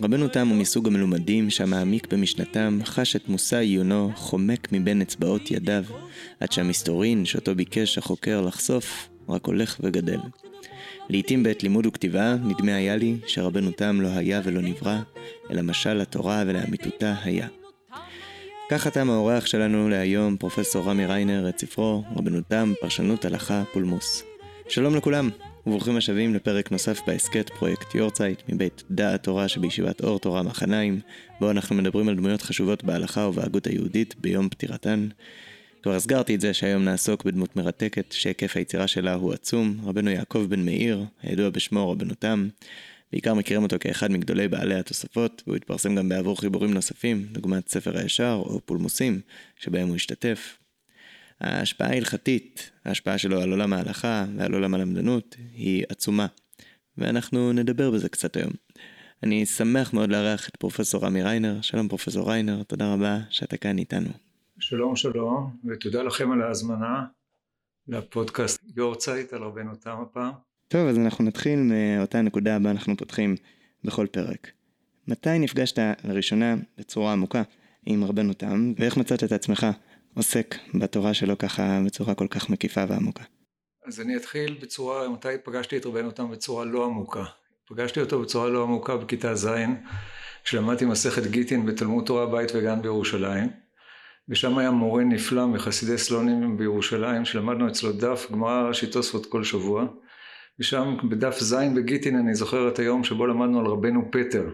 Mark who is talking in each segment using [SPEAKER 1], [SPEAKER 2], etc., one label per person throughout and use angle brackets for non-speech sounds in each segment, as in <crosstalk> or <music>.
[SPEAKER 1] רבנו תם הוא מסוג המלומדים שהמעמיק במשנתם, חש את מושא עיונו, חומק מבין אצבעות ידיו, עד שהמסתורין שאותו ביקש החוקר לחשוף, רק הולך וגדל. לעתים בעת לימוד וכתיבה, נדמה היה לי שרבנו תם לא היה ולא נברא, אלא משל לתורה ולאמיתותה היה. כך חתם האורח שלנו להיום, פרופסור רמי ריינר, את ספרו, רבנו תם, פרשנות הלכה פולמוס. שלום לכולם, וברוכים השבים לפרק נוסף בהסכת פרויקט יורצייט מבית דעת תורה שבישיבת אור תורה מחניים, בו אנחנו מדברים על דמויות חשובות בהלכה ובהגות היהודית ביום פטירתן. כבר הסגרתי את זה שהיום נעסוק בדמות מרתקת שהיקף היצירה שלה הוא עצום, רבנו יעקב בן מאיר, הידוע בשמו רבנו תם. בעיקר מכירים אותו כאחד מגדולי בעלי התוספות, והוא התפרסם גם בעבור חיבורים נוספים, דוגמת ספר הישר או פולמוסים, שבהם הוא השתתף. ההשפעה ההלכתית, ההשפעה שלו על עולם ההלכה ועל עולם הלמדנות, היא עצומה. ואנחנו נדבר בזה קצת היום. אני שמח מאוד לארח את פרופסור רמי ריינר. שלום פרופסור ריינר, תודה רבה שאתה כאן איתנו.
[SPEAKER 2] שלום שלום, ותודה לכם על ההזמנה לפודקאסט יורצייט על רבנו תם הפעם.
[SPEAKER 1] טוב, אז אנחנו נתחיל מאותה נקודה בה אנחנו פותחים בכל פרק. מתי נפגשת לראשונה בצורה עמוקה עם רבנו תם, ואיך מצאת את עצמך עוסק בתורה שלו ככה בצורה כל כך מקיפה ועמוקה?
[SPEAKER 2] אז אני אתחיל בצורה, מתי פגשתי את רבנו תם בצורה לא עמוקה. פגשתי אותו בצורה לא עמוקה בכיתה ז', כשלמדתי מסכת גיטין בתלמוד תורה בית וגן בירושלים. ושם היה מורה נפלא מחסידי סלונים בירושלים, שלמדנו אצלו דף גמרא ראשי תוספות כל שבוע. ושם בדף ז' בגיטין אני זוכר את היום שבו למדנו על רבנו פטר.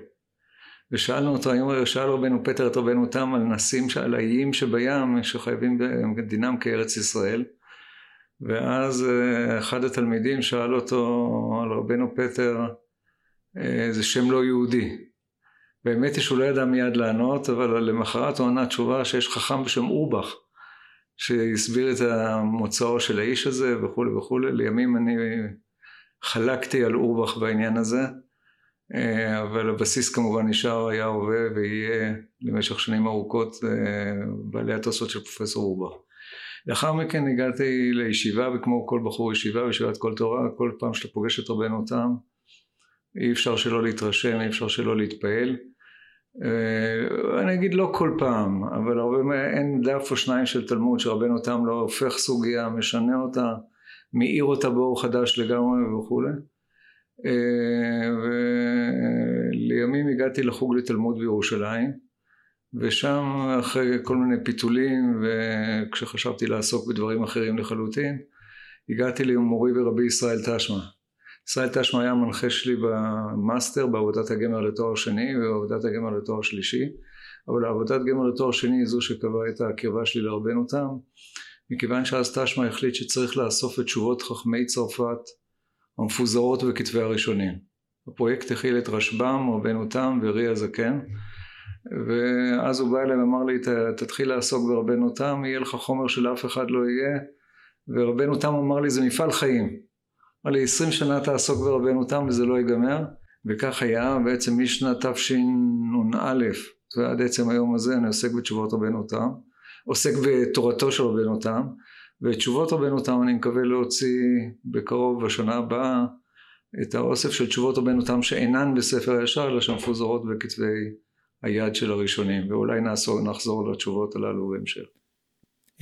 [SPEAKER 2] ושאלנו אותו, היום שאל רבנו פטר את רבנו תם על נסים, על האיים שבים שחייבים דינם כארץ ישראל. ואז אה, אחד התלמידים שאל אותו על רבנו פטר, אה, זה שם לא יהודי. באמת היא שהוא לא ידע מיד לענות, אבל למחרת הוא ענה תשובה שיש חכם בשם אורבך, שהסביר את המוצאו של האיש הזה וכולי וכולי. לימים אני חלקתי על אורבך בעניין הזה, אבל הבסיס כמובן נשאר, היה הווה ויהיה למשך שנים ארוכות אה, בעלי התוספות של פרופסור אורבך. לאחר מכן הגעתי לישיבה וכמו כל בחור ישיבה, ישיבת כל תורה, כל פעם שאתה פוגש את רבנו תם אי אפשר שלא להתרשם, אי אפשר שלא להתפעל. אה, אני אגיד לא כל פעם, אבל הרבה, אין דף או שניים של תלמוד שרבנו תם לא הופך סוגיה, משנה אותה, מאיר אותה באור חדש לגמרי וכולי. אה, ולימים הגעתי לחוג לתלמוד בירושלים, ושם אחרי כל מיני פיתולים וכשחשבתי לעסוק בדברים אחרים לחלוטין, הגעתי למורי ורבי ישראל תשמע. ישראל תשמע היה המנחה שלי במאסטר בעבודת הגמר לתואר שני ובעבודת הגמר לתואר שלישי אבל עבודת גמר לתואר שני היא זו שקבעה את הקרבה שלי לרבנו תם מכיוון שאז תשמע החליט שצריך לאסוף את תשובות חכמי צרפת המפוזרות בכתבי הראשונים. הפרויקט הכיל את רשב"ם, רבנו תם ורי הזקן ואז הוא בא אליי ואמר לי תתחיל לעסוק ברבנו תם יהיה לך חומר שלאף אחד לא יהיה. ורבנו תם אמר לי זה מפעל חיים. אמר לי עשרים שנה תעסוק ברבנו תם וזה לא ייגמר. וכך היה בעצם משנת תשנ"א ועד עצם היום הזה אני עוסק בתשובות רבנו תם עוסק בתורתו של רבנו תם ותשובות רבנו תם אני מקווה להוציא בקרוב בשנה הבאה את האוסף של תשובות רבנו תם שאינן בספר הישר אלא שמפוזרות בכתבי היד של הראשונים ואולי נחזור, נחזור לתשובות הללו בהמשך.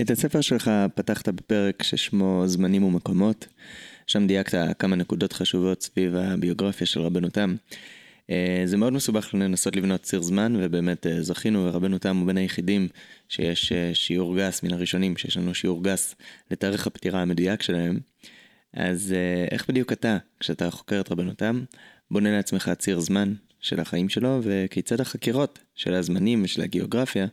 [SPEAKER 1] את הספר שלך פתחת בפרק ששמו זמנים ומקומות שם דייקת כמה נקודות חשובות סביב הביוגרפיה של רבנו תם. אה, זה מאוד מסובך לנסות לבנות ציר זמן ובאמת אה, זכינו ורבנו תם הוא בין היחידים שיש אה, שיעור גס מן הראשונים שיש לנו שיעור גס לתאריך הפטירה המדויק שלהם. אז איך בדיוק אתה כשאתה חוקר את רבנו תם בונה לעצמך ציר זמן של החיים שלו וכיצד החקירות של הזמנים ושל הגיאוגרפיה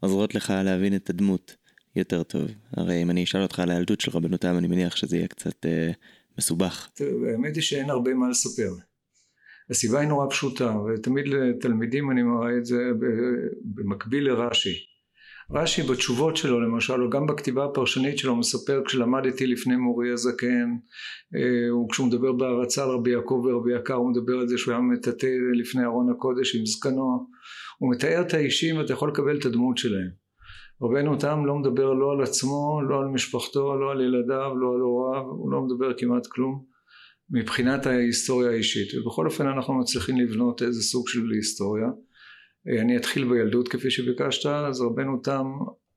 [SPEAKER 1] עוזרות לך להבין את הדמות יותר טוב. הרי אם אני אשאל אותך על הילדות של רבנו תם אני מניח שזה יהיה קצת אה, מסובך.
[SPEAKER 2] האמת היא שאין הרבה מה לספר. הסיבה היא נורא פשוטה, ותמיד לתלמידים אני מראה את זה במקביל לרש"י. רש"י בתשובות שלו למשל, או גם בכתיבה הפרשנית שלו מספר כשלמדתי לפני מורי הזקן, אה, וכשהוא מדבר בהערצה על רבי יעקב ורבי יקר, הוא מדבר על זה שהוא היה מטאטא לפני ארון הקודש עם זקנו, הוא מתאר את האישים ואתה יכול לקבל את הדמות שלהם. רבנו תם לא מדבר לא על עצמו, לא על משפחתו, לא על ילדיו, לא על הוריו, הוא לא מדבר כמעט כלום. מבחינת ההיסטוריה האישית ובכל אופן אנחנו מצליחים לבנות איזה סוג של היסטוריה. אני אתחיל בילדות כפי שביקשת אז רבנו תם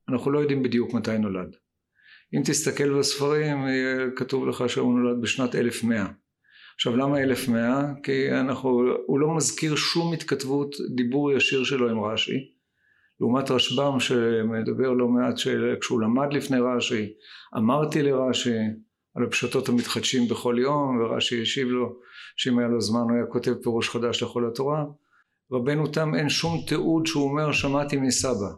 [SPEAKER 2] אנחנו לא יודעים בדיוק מתי נולד. אם תסתכל בספרים יהיה כתוב לך שהוא נולד בשנת 1100 עכשיו למה 1100? כי אנחנו, הוא לא מזכיר שום התכתבות דיבור ישיר שלו עם רש"י. לעומת רשב"ם שמדבר לא מעט כשהוא למד לפני רש"י אמרתי לרש"י על הפשטות המתחדשים בכל יום ורש"י השיב לו שאם היה לו זמן הוא היה כותב פירוש חדש לכל התורה. רבנו תם אין שום תיעוד שהוא אומר שמעתי מסבא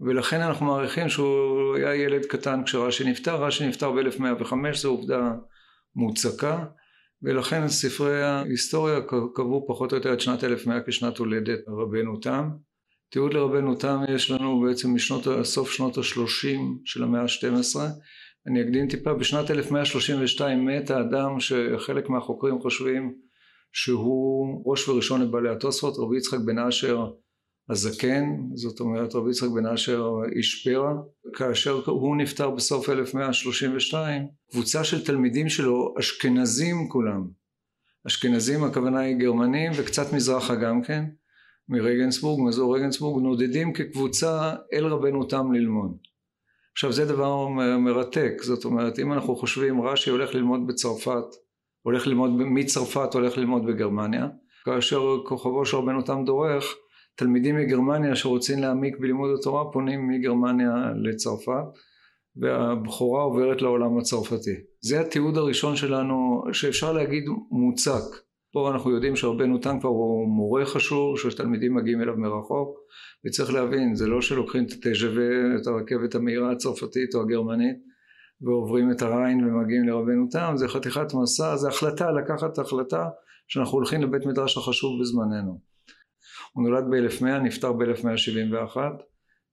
[SPEAKER 2] ולכן אנחנו מעריכים שהוא היה ילד קטן כשרש"י נפטר. רש"י נפטר ב-1105 זו עובדה מוצקה. ולכן ספרי ההיסטוריה קבעו פחות או יותר את שנת 1100 כשנת הולדת רבנו תם. תיעוד לרבנו תם יש לנו בעצם משנות סוף שנות השלושים של המאה ה-12 אני אקדים טיפה. בשנת 1132 מת האדם שחלק מהחוקרים חושבים שהוא ראש וראשון לבעלי התוספות רבי יצחק בן אשר הזקן. זאת אומרת רבי יצחק בן אשר איש פרע כאשר הוא נפטר בסוף 1132 קבוצה של תלמידים שלו אשכנזים כולם. אשכנזים הכוונה היא גרמנים וקצת מזרחה גם כן מרגנסבורג מאזור רגנסבורג נודדים כקבוצה אל רבנו תם ללמוד עכשיו זה דבר מרתק. זאת אומרת אם אנחנו חושבים רש"י הולך ללמוד בצרפת הולך ללמוד מצרפת הולך ללמוד בגרמניה כאשר כוכבו של רבנו תם דורך תלמידים מגרמניה שרוצים להעמיק בלימוד התורה פונים מגרמניה לצרפת והבכורה עוברת לעולם הצרפתי. זה התיעוד הראשון שלנו שאפשר להגיד מוצק פה אנחנו יודעים שרבנו תם כבר הוא מורה חשוב שתלמידים מגיעים אליו מרחוק וצריך להבין זה לא שלוקחים את התז'ווה את הרכבת המהירה הצרפתית או הגרמנית ועוברים את הריין ומגיעים לרבנו תם זה חתיכת מסע זה החלטה לקחת החלטה שאנחנו הולכים לבית מדרש החשוב בזמננו. הוא נולד ב-1100 נפטר ב-1171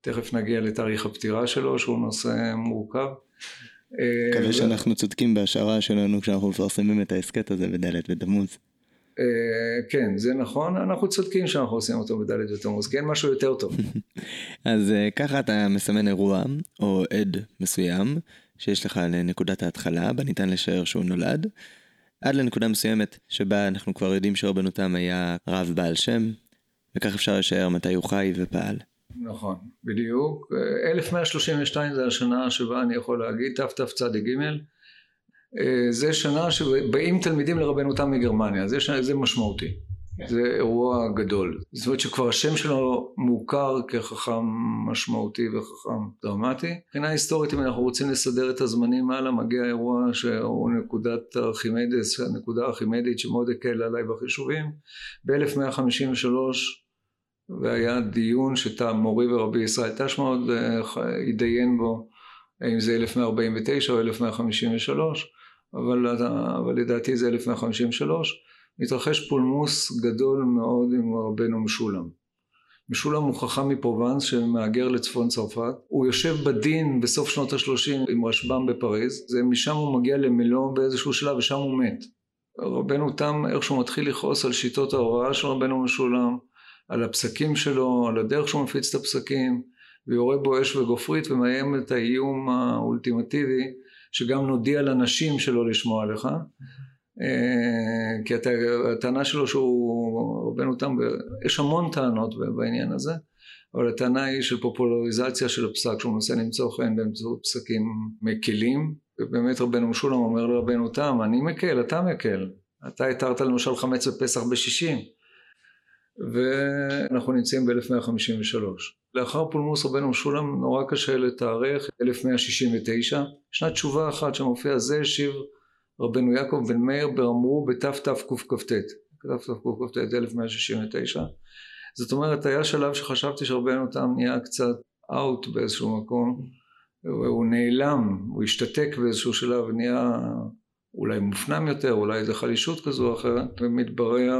[SPEAKER 2] תכף נגיע לתאריך הפטירה שלו שהוא נושא מורכב.
[SPEAKER 1] מקווה שאנחנו צודקים בהשערה שלנו כשאנחנו מפרסמים את ההסכת הזה בדלת בתמוז
[SPEAKER 2] כן זה נכון אנחנו צודקים שאנחנו עושים אותו בדלת ותמוז כן משהו יותר טוב. <laughs>
[SPEAKER 1] אז אה, ככה אתה מסמן אירוע או עד מסוים שיש לך לנקודת ההתחלה בה ניתן לשער שהוא נולד עד לנקודה מסוימת שבה אנחנו כבר יודעים שרבנותם היה רב בעל שם וכך אפשר לשער מתי הוא חי ופעל.
[SPEAKER 2] נכון, בדיוק. 1132 זה השנה שבה אני יכול להגיד תתצ"ג אה, זה שנה שבאים תלמידים לרבנו תם מגרמניה, זה, זה משמעותי. כן. זה אירוע גדול. זאת אומרת שכבר השם שלו מוכר כחכם משמעותי וחכם דרמטי. מבחינה היסטורית אם אנחנו רוצים לסדר את הזמנים הלאה מגיע אירוע שהוא נקודת ארכימדס, הנקודה הארכימדית שמאוד הקל עליי בחישובים. ב-1153 והיה דיון מורי ורבי ישראל תשמעוד התדיין בו אם זה 1149 או 1153 אבל, אבל לדעתי זה 1153 מתרחש פולמוס גדול מאוד עם רבנו משולם. משולם הוא חכם מפרובנס שמהגר לצפון צרפת. הוא יושב בדין בסוף שנות השלושים עם רשב"ם בפריז זה משם הוא מגיע למילו באיזשהו שלב ושם הוא מת. רבנו תם איכשהו מתחיל לכעוס על שיטות ההוראה של רבנו משולם על הפסקים שלו, על הדרך שהוא מפיץ את הפסקים, ויורה בו אש וגופרית ומאיים את האיום האולטימטיבי שגם נודיע לנשים שלא לשמוע לך. אה, כי הטענה שלו שהוא רבנו תם, יש המון טענות בעניין הזה אבל הטענה היא של פופולריזציה של הפסק שהוא מנסה למצוא חן באמצעות פסקים מקלים. ובאמת רבנו משולם אומר לרבנו תם אני מקל אתה מקל. אתה התרת למשל חמץ בפסח בשישים. ואנחנו נמצאים ב-1153. לאחר פולמוס רבנו משולם נורא קשה לתארך 1169, ישנה תשובה אחת שמופיעה זה השיב רבנו יעקב בן מאיר באמרו בתתקכ"ט, תתקכ"ט 1169, זאת אומרת היה שלב שחשבתי שרבנו תם נהיה קצת אאוט באיזשהו מקום, הוא נעלם, הוא השתתק באיזשהו שלב, נהיה אולי מופנם יותר, אולי איזה חלישות כזו או אחרת, ומתברר,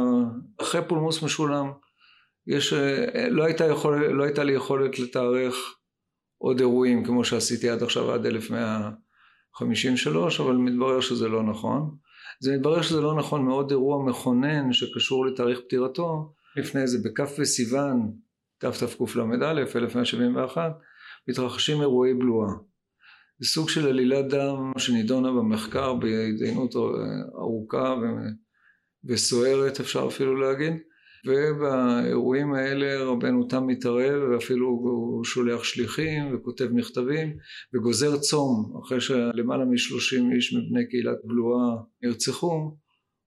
[SPEAKER 2] אחרי פולמוס משולם, יש, לא הייתה, יכול, לא הייתה לי יכולת לתארך עוד אירועים כמו שעשיתי עד עכשיו, עד 1153, אבל מתברר שזה לא נכון. זה מתברר שזה לא נכון מאוד אירוע מכונן שקשור לתאריך פטירתו, לפני זה בכ' בסיוון, תתקל"א, 1171, מתרחשים אירועי בלואה. זה סוג של עלילת דם שנידונה במחקר בהתדיינות ארוכה וסוערת אפשר אפילו להגיד ובאירועים האלה רבנו תם מתערב ואפילו הוא שולח שליחים וכותב מכתבים וגוזר צום. אחרי שלמעלה משלושים איש מבני קהילת בלועה נרצחו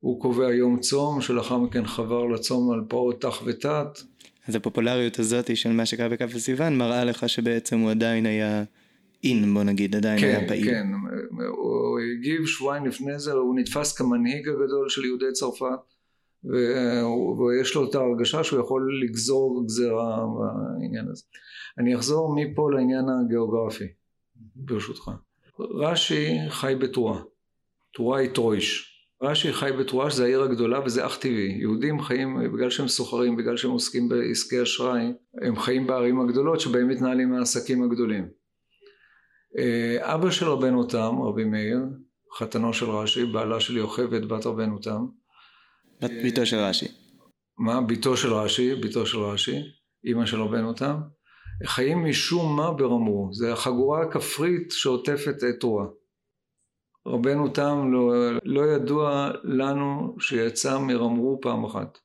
[SPEAKER 2] הוא קובע יום צום שלאחר מכן חבר לצום על פרעות תח ותת.
[SPEAKER 1] אז הפופולריות הזאת של מה שקרה בכף סיוון מראה לך שבעצם הוא עדיין היה אין בוא נגיד עדיין
[SPEAKER 2] כן,
[SPEAKER 1] היה פעיל.
[SPEAKER 2] כן, הוא הגיב שבועיים לפני זה, הוא נתפס כמנהיג הגדול של יהודי צרפת ויש לו את ההרגשה שהוא יכול לגזור גזירה בעניין הזה. אני אחזור מפה לעניין הגיאוגרפי ברשותך. רש"י חי בטרואה, טרואה היא טרויש. רש"י חי בטרואה שזה העיר הגדולה וזה אך טבעי. יהודים חיים, בגלל שהם סוחרים, בגלל שהם עוסקים בעסקי אשראי, הם חיים בערים הגדולות שבהם מתנהלים העסקים הגדולים. אה, אבא של רבנו תם, רבי מאיר, חתנו של רש"י, בעלה של יוכבד, בת רבנו תם.
[SPEAKER 1] בת ביתו של רש"י.
[SPEAKER 2] מה? ביתו של רש"י, ביתו של רש"י, אימא של רבנו תם. חיים משום מה ברמור. זה החגורה הכפרית שעוטפת את טרואה. רבנו תם לא, לא ידוע לנו שיצא מרמרו פעם אחת.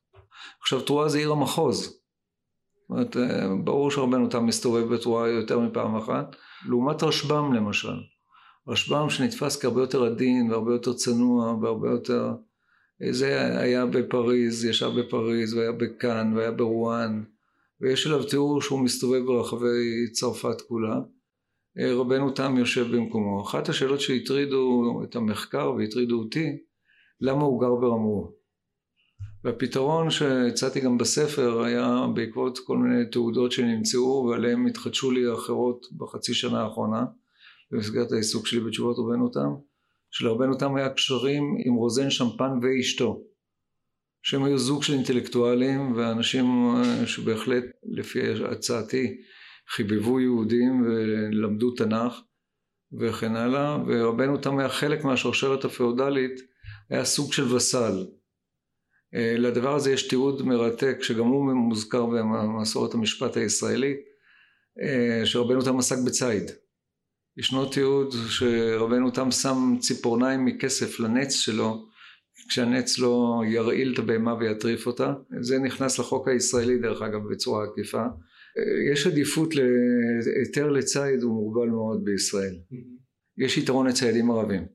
[SPEAKER 2] עכשיו טרואה זה עיר המחוז. זאת אומרת, אה, ברור שרבנו תם מסתובב בטרואה יותר מפעם אחת. לעומת רשב"ם למשל. רשב"ם שנתפס כהרבה יותר עדין והרבה יותר צנוע והרבה יותר... זה היה בפריז, ישב בפריז והיה בכאן והיה ברואן ויש עליו תיאור שהוא מסתובב ברחבי צרפת כולה. רבנו תם יושב במקומו. אחת השאלות שהטרידו את המחקר והטרידו אותי, למה הוא גר ברמור? והפתרון שהצעתי גם בספר היה בעקבות כל מיני תעודות שנמצאו ועליהן התחדשו לי אחרות בחצי שנה האחרונה במסגרת העיסוק שלי בתשובות רבנו תם שלרבנו תם היה קשרים עם רוזן שמפן ואשתו שהם היו זוג של אינטלקטואלים ואנשים אה, שבהחלט לפי הצעתי חיבבו יהודים ולמדו תנ"ך וכן הלאה ורבנו תם היה חלק מהשרשרת הפאודלית היה סוג של וסל. אה, לדבר הזה יש תיעוד מרתק שגם הוא מוזכר במסורת המשפט הישראלי אה, שרבנו תם עסק בציד ישנו תיעוד שרבנו תם שם ציפורניים מכסף לנץ שלו כשהנץ לא ירעיל את הבהמה ויטריף אותה. זה נכנס לחוק הישראלי דרך אגב בצורה עקיפה. יש עדיפות להיתר לציד הוא מוגבל מאוד בישראל. יש יתרון לציידים ערבים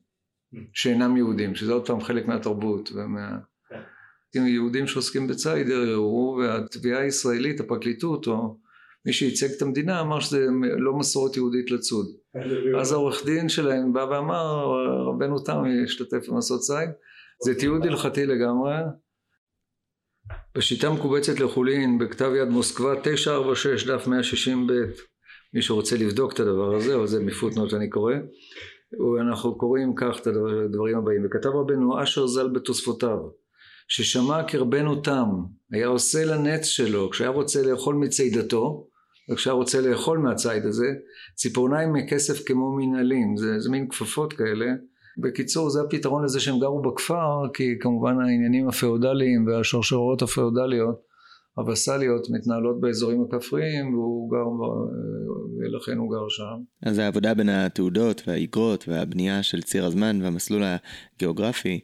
[SPEAKER 2] שאינם יהודים שזה עוד פעם חלק מהתרבות ומה... יהודים שעוסקים בציד ערערו והתביעה הישראלית הפרקליטות או מי שייצג את המדינה אמר שזה לא מסורת יהודית לצוד. אז העורך דין שלהם בא ואמר רבנו תם ישתתף במסעות ציד. זה תיעוד הלכתי לגמרי. בשיטה מקובצת לחולין בכתב יד מוסקבה 946 דף 160 ב' מי שרוצה לבדוק את הדבר הזה אבל זה מפוטנות אני קורא. אנחנו קוראים כך את הדברים הבאים. וכתב רבנו אשר ז"ל בתוספותיו ששמע קרבנו תם היה עושה לנץ שלו כשהיה רוצה לאכול מצידתו וכשהיה רוצה לאכול מהציד הזה ציפורניים מכסף כמו מנהלים זה, זה מין כפפות כאלה בקיצור זה הפתרון לזה שהם גרו בכפר כי כמובן העניינים הפאודליים והשרשרות הפאודליות הווסליות מתנהלות באזורים הכפריים והוא גר ולכן הוא גר שם.
[SPEAKER 1] אז העבודה בין התעודות והאיגרות והבנייה של ציר הזמן והמסלול הגיאוגרפי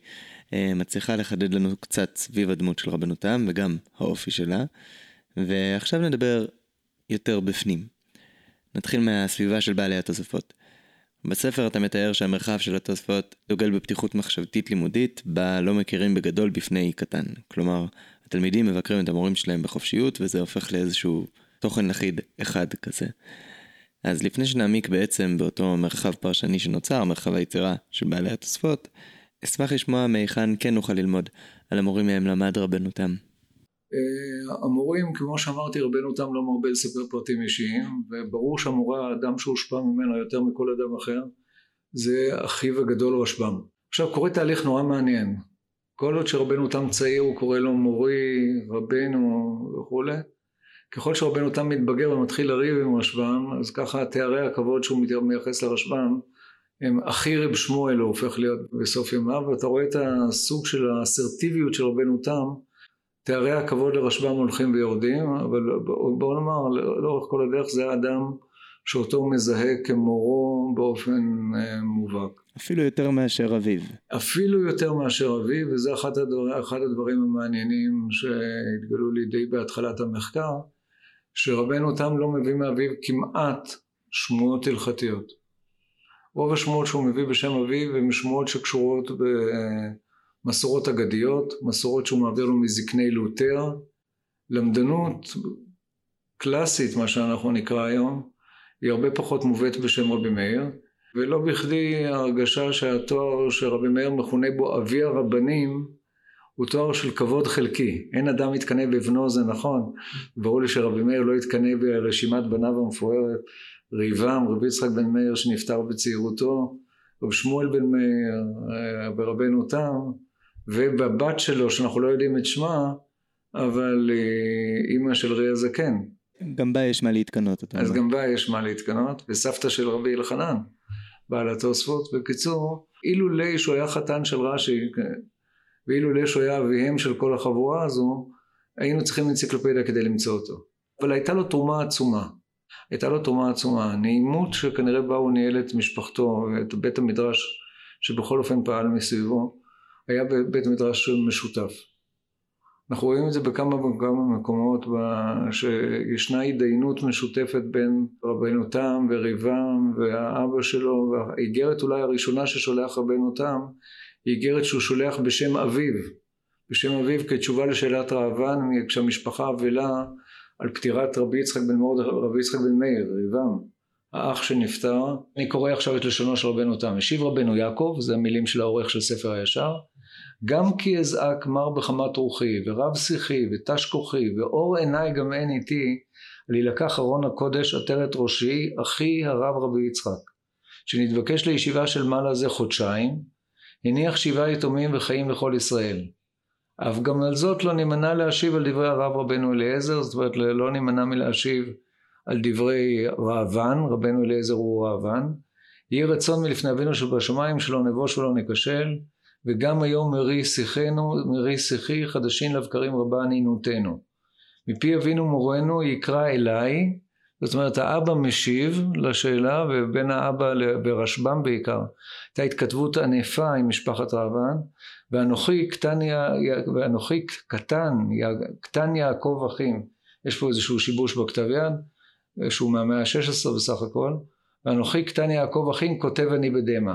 [SPEAKER 1] אה, מצליחה לחדד לנו קצת סביב הדמות של רבנותם וגם האופי שלה. ועכשיו נדבר יותר בפנים. נתחיל מהסביבה של בעלי התוספות. בספר אתה מתאר שהמרחב של התוספות דוגל בפתיחות מחשבתית לימודית, בה לא מכירים בגדול בפני קטן. כלומר, התלמידים מבקרים את המורים שלהם בחופשיות, וזה הופך לאיזשהו תוכן אחיד אחד כזה. אז לפני שנעמיק בעצם באותו מרחב פרשני שנוצר, מרחב היצירה של בעלי התוספות, אשמח לשמוע מהיכן כן נוכל ללמוד על המורים מהם למד רבנותם.
[SPEAKER 2] אה, המורים, כמו שאמרתי, רבנו תם לא מרבה לספר פרטים אישיים, וברור שהמורה, האדם שהושפע ממנו יותר מכל אדם אחר, זה אחיו הגדול רשב"ם. עכשיו קורה תהליך נורא מעניין. כל עוד שרבנו תם צעיר הוא קורא לו מורי, רבנו וכולי. ככל שרבנו תם מתבגר ומתחיל לריב עם רשב"ם, אז ככה תארי הכבוד שהוא מייחס לרשב"ם הם אחי רב שמואל הוא הופך להיות בסוף ימיו ואתה רואה את הסוג של האסרטיביות של רבנו תם תארי הכבוד לרשב"ם הולכים ויורדים אבל בואו נאמר לאורך כל הדרך זה האדם שאותו הוא מזהה כמורו באופן אה, מובהק.
[SPEAKER 1] אפילו יותר מאשר אביו.
[SPEAKER 2] אפילו יותר מאשר אביו, וזה אחד, הדבר, אחד הדברים המעניינים שהתגלו לידי בהתחלת המחקר, שרבנו תם לא מביא מאביו כמעט שמועות הלכתיות. רוב השמועות שהוא מביא בשם אביו הן שמועות שקשורות במסורות אגדיות, מסורות שהוא מעביר לו מזקני לותר, למדנות קלאסית, מה שאנחנו נקרא היום, היא הרבה פחות מובאת בשם רבי מאיר, ולא בכדי ההרגשה שהתואר שרבי מאיר מכונה בו אבי הרבנים הוא תואר של כבוד חלקי. אין אדם מתקנא בבנו זה נכון, ברור לי שרבי מאיר לא יתקנא ברשימת בניו המפוארת, ריבם, רבי יצחק בן מאיר שנפטר בצעירותו, רב שמואל בן מאיר, ברבנו תם, ובבת שלו שאנחנו לא יודעים את שמה, אבל אה, אימא של ראי הזקן.
[SPEAKER 1] גם בה יש מה להתקנות.
[SPEAKER 2] אז גם בה יש מה להתקנות, וסבתא של רבי אלחנן, בעלת תוספות. בקיצור, אילולא שהוא היה חתן של רש"י, ואילולא שהוא היה אביהם של כל החבורה הזו, היינו צריכים אנציקלופדיה כדי למצוא אותו. אבל הייתה לו תרומה עצומה. הייתה לו תרומה עצומה. הנעימות שכנראה בה הוא ניהל את משפחתו ואת בית המדרש שבכל אופן פעל מסביבו, היה בית מדרש משותף. אנחנו רואים את זה בכמה וכמה מקומות שישנה התדיינות משותפת בין רבנו תם וריבם והאבא שלו והאיגרת אולי הראשונה ששולח רבנו תם היא איגרת שהוא שולח בשם אביו בשם אביו כתשובה לשאלת ראב"ן כשהמשפחה אבלה על פטירת רבי יצחק בן מורד רבי יצחק בן מאיר ריבם האח שנפטר אני קורא עכשיו את לשונו של רבנו תם השיב רבנו יעקב זה המילים של העורך של ספר הישר גם כי אזעק מר בחמת רוחי, ורב שיחי, ותש כוחי, ואור עיניי גם אין איתי, להילקח ארון הקודש עטרת ראשי, אחי הרב רבי יצחק, שנתבקש לישיבה של מעלה זה חודשיים, הניח שבעה יתומים וחיים לכל ישראל. אף גם על זאת לא נימנע להשיב על דברי הרב רבנו אליעזר, זאת אומרת לא נימנע מלהשיב על דברי ראב"ן, רבנו אליעזר הוא ראב"ן. יהי רצון מלפני אבינו שבשמיים שלא נבוש ולא ניכשל, וגם היום מרי שיחנו, מרי שיחי חדשים לבקרים רבה נינותנו. מפי אבינו מורנו יקרא אליי, זאת אומרת האבא משיב לשאלה ובין האבא ברשב"ם בעיקר. הייתה התכתבות ענפה עם משפחת רבן ואנוכי קטן, ואנוכי קטן, קטן יעקב אחים. יש פה איזשהו שיבוש בכתב יד שהוא מהמאה ה-16 בסך הכל. ואנוכי קטן יעקב אחים כותב אני בדמע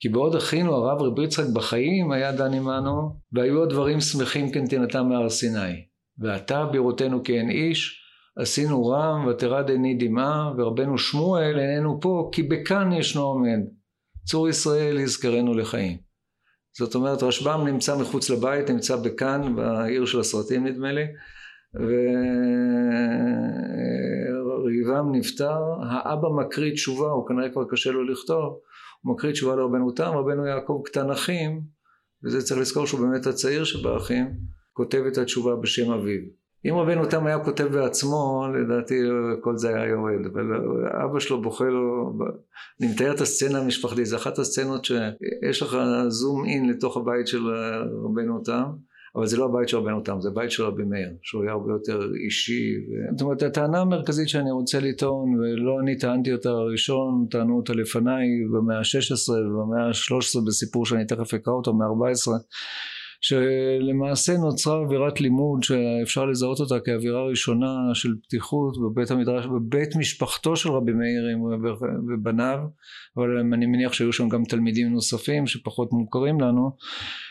[SPEAKER 2] כי בעוד אחינו הרב רבי יצחק בחיים היה דן עמנו והיו הדברים שמחים כנתינתם מהר סיני. ועתה בראותנו כי אין איש עשינו רם ותרד עיני דמעה ורבנו שמואל איננו פה כי בכאן ישנו עומד צור ישראל יזכרנו לחיים. זאת אומרת רשב"ם נמצא מחוץ לבית נמצא בכאן בעיר של הסרטים נדמה לי. וריבם נפטר האבא מקריא תשובה הוא כנראה כבר קשה לו לכתוב הוא מקריא תשובה לרבנו תם, רבנו יעקב קטן אחים, וזה צריך לזכור שהוא באמת הצעיר שבאחים, כותב את התשובה בשם אביו. אם רבנו תם היה כותב בעצמו, לדעתי כל זה היה יורד, אבל אבא שלו בוכה לו, אני מתאר את הסצנה המשפחתית, זו אחת הסצנות שיש לך זום אין לתוך הבית של רבנו תם, אבל זה לא הבית של רבנו תם, זה הבית של רבי מאיר, שהוא היה הרבה יותר אישי. ו... זאת אומרת, הטענה המרכזית שאני רוצה לטעון, ולא אני טענתי אותה ראשון, טענו אותה לפניי במאה ה-16 ובמאה ה-13 בסיפור שאני תכף אקרא אותו, מאה ה-14, שלמעשה נוצרה אווירת לימוד שאפשר לזהות אותה כאווירה ראשונה של פתיחות בבית המדרש, בבית משפחתו של רבי מאיר ובניו, אבל אני מניח שהיו שם גם תלמידים נוספים שפחות מוכרים לנו,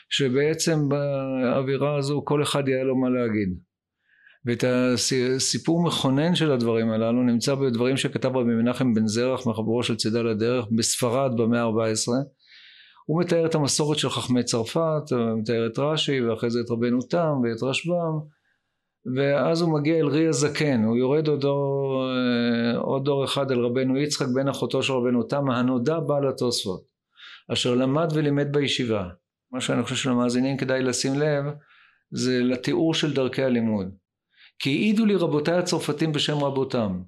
[SPEAKER 2] שבעצם באווירה הזו כל אחד יהיה לו מה להגיד. ואת הסיפור מכונן של הדברים הללו נמצא בדברים שכתב רבי מנחם בן זרח מחברו של צידה לדרך בספרד במאה ה-14. הוא מתאר את המסורת של חכמי צרפת, מתאר את רש"י ואחרי זה את רבנו תם ואת רשב"ם ואז הוא מגיע אל רי הזקן, הוא יורד עוד דור, אה, עוד דור אחד אל רבנו יצחק בן אחותו של רבנו תם הנודע בעל התוספות אשר למד ולימד בישיבה מה שאני חושב שלמאזינים כדאי לשים לב זה לתיאור של דרכי הלימוד. כי העידו לי רבותיי הצרפתים בשם רבותם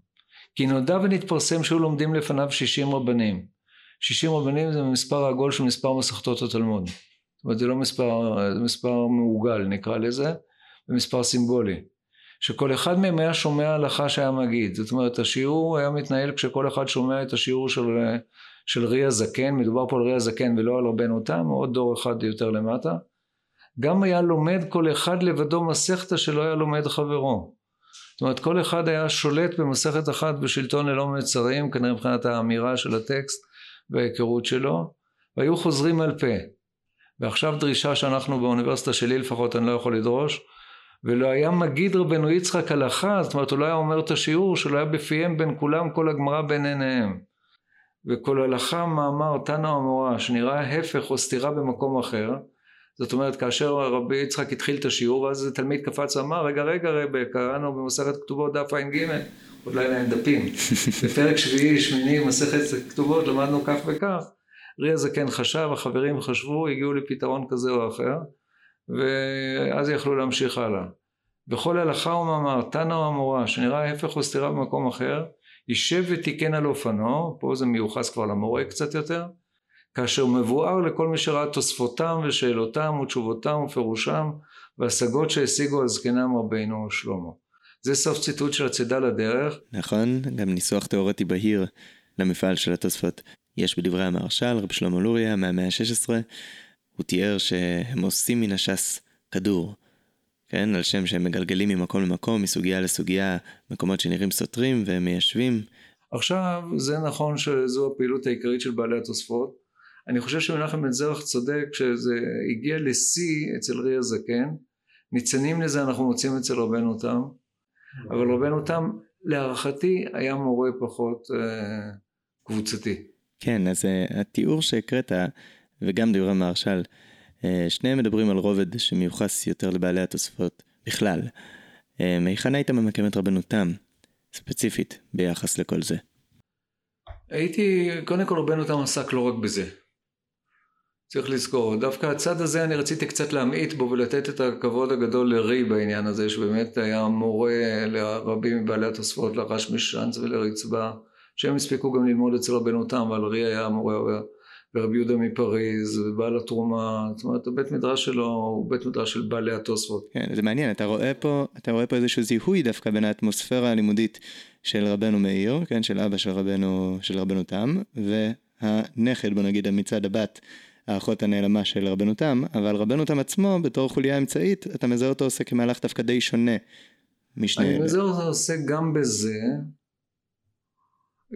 [SPEAKER 2] כי נודע ונתפרסם שהיו לומדים לפניו שישים רבנים. שישים רבנים זה מספר העגול של מספר מסכתות התלמוד. זאת אומרת זה לא מספר, זה מספר מעוגל נקרא לזה, זה מספר סימבולי. שכל אחד מהם היה שומע הלכה שהיה מגיד. זאת אומרת, השיעור היה מתנהל כשכל אחד שומע את השיעור של, של רי הזקן, מדובר פה על רי הזקן ולא על רבנו תם, עוד דור אחד יותר למטה. גם היה לומד כל אחד לבדו מסכתא שלא היה לומד חברו. זאת אומרת, כל אחד היה שולט במסכת אחת בשלטון ללא מצרים, כנראה מבחינת האמירה של הטקסט וההיכרות שלו, והיו חוזרים על פה. ועכשיו דרישה שאנחנו באוניברסיטה שלי לפחות אני לא יכול לדרוש, ולא היה מגיד רבנו יצחק הלכה, זאת אומרת הוא לא היה אומר את השיעור שלא היה בפיהם בין כולם כל הגמרא בין עיניהם. וכל הלכה מאמר תנא המורה שנראה ההפך או סתירה במקום אחר, זאת אומרת כאשר רבי יצחק התחיל את השיעור ואז תלמיד קפץ ואמר רגע רגע רבי קראנו במסכת כתובות דף ע"ג עוד לילה אין דפים. <laughs> בפרק שביעי שמיני מסכת כתובות למדנו כך וכך. רי הזקן חשב החברים חשבו הגיעו לפתרון כזה או אחר ואז יכלו להמשיך הלאה. בכל הלכה ומאמר, תנא או המורה, שנראה ההפך או סתירה במקום אחר, יישב ותיקן על אופנו, פה זה מיוחס כבר למורה קצת יותר, כאשר מבואר לכל מי שראה תוספותם ושאלותם ותשובותם ופירושם והשגות שהשיגו הזקנם רבינו שלמה. זה סוף ציטוט של הצידה לדרך.
[SPEAKER 1] נכון, גם ניסוח תיאורטי בהיר למפעל של התוספות. יש בדברי המהרש"ל, רב שלמה לוריה, מהמאה ה-16, הוא תיאר שהם עושים מן הש"ס כדור, כן? על שם שהם מגלגלים ממקום למקום, מסוגיה לסוגיה, מקומות שנראים סותרים והם מיישבים.
[SPEAKER 2] עכשיו, זה נכון שזו הפעילות העיקרית של בעלי התוספות. אני חושב שמנחם בן זרח צודק שזה הגיע לשיא אצל רי הזקן. ניצנים לזה אנחנו מוצאים אצל רבנו תם, אבל רבנו תם להערכתי היה מורה פחות אה, קבוצתי.
[SPEAKER 1] כן, אז uh, התיאור שהקראת וגם דברי מהרש"ל, שניהם מדברים על רובד שמיוחס יותר לבעלי התוספות בכלל. אה, מהיכן היית ממקם את רבנותם, ספציפית, ביחס לכל זה?
[SPEAKER 2] הייתי, קודם כל רבנו תם עסק לא רק בזה. צריך לזכור, דווקא הצד הזה אני רציתי קצת להמעיט בו ולתת את הכבוד הגדול לרי בעניין הזה, שבאמת היה מורה לרבים מבעלי התוספות, לרש משאנץ ולרצבה, שהם הספיקו גם ללמוד אצל רבנו תם, אבל רי היה מורה ורבי יהודה מפריז, ובעל התרומה, זאת אומרת הבית מדרש שלו הוא בית מדרש של בעלי התוספות.
[SPEAKER 1] כן, זה מעניין, אתה רואה פה, אתה רואה פה איזשהו זיהוי דווקא בין האטמוספירה הלימודית של רבנו מאיר, כן, של אבא של רבנו, של רבנו תם, והנכד, בוא נגיד מצד הבת, האחות הנעלמה של רבנו תם, אבל רבנו תם עצמו, בתור חוליה אמצעית, אתה מזהה אותו עושה כמהלך דווקא די שונה
[SPEAKER 2] משני... אני מזהה אותו עושה גם בזה,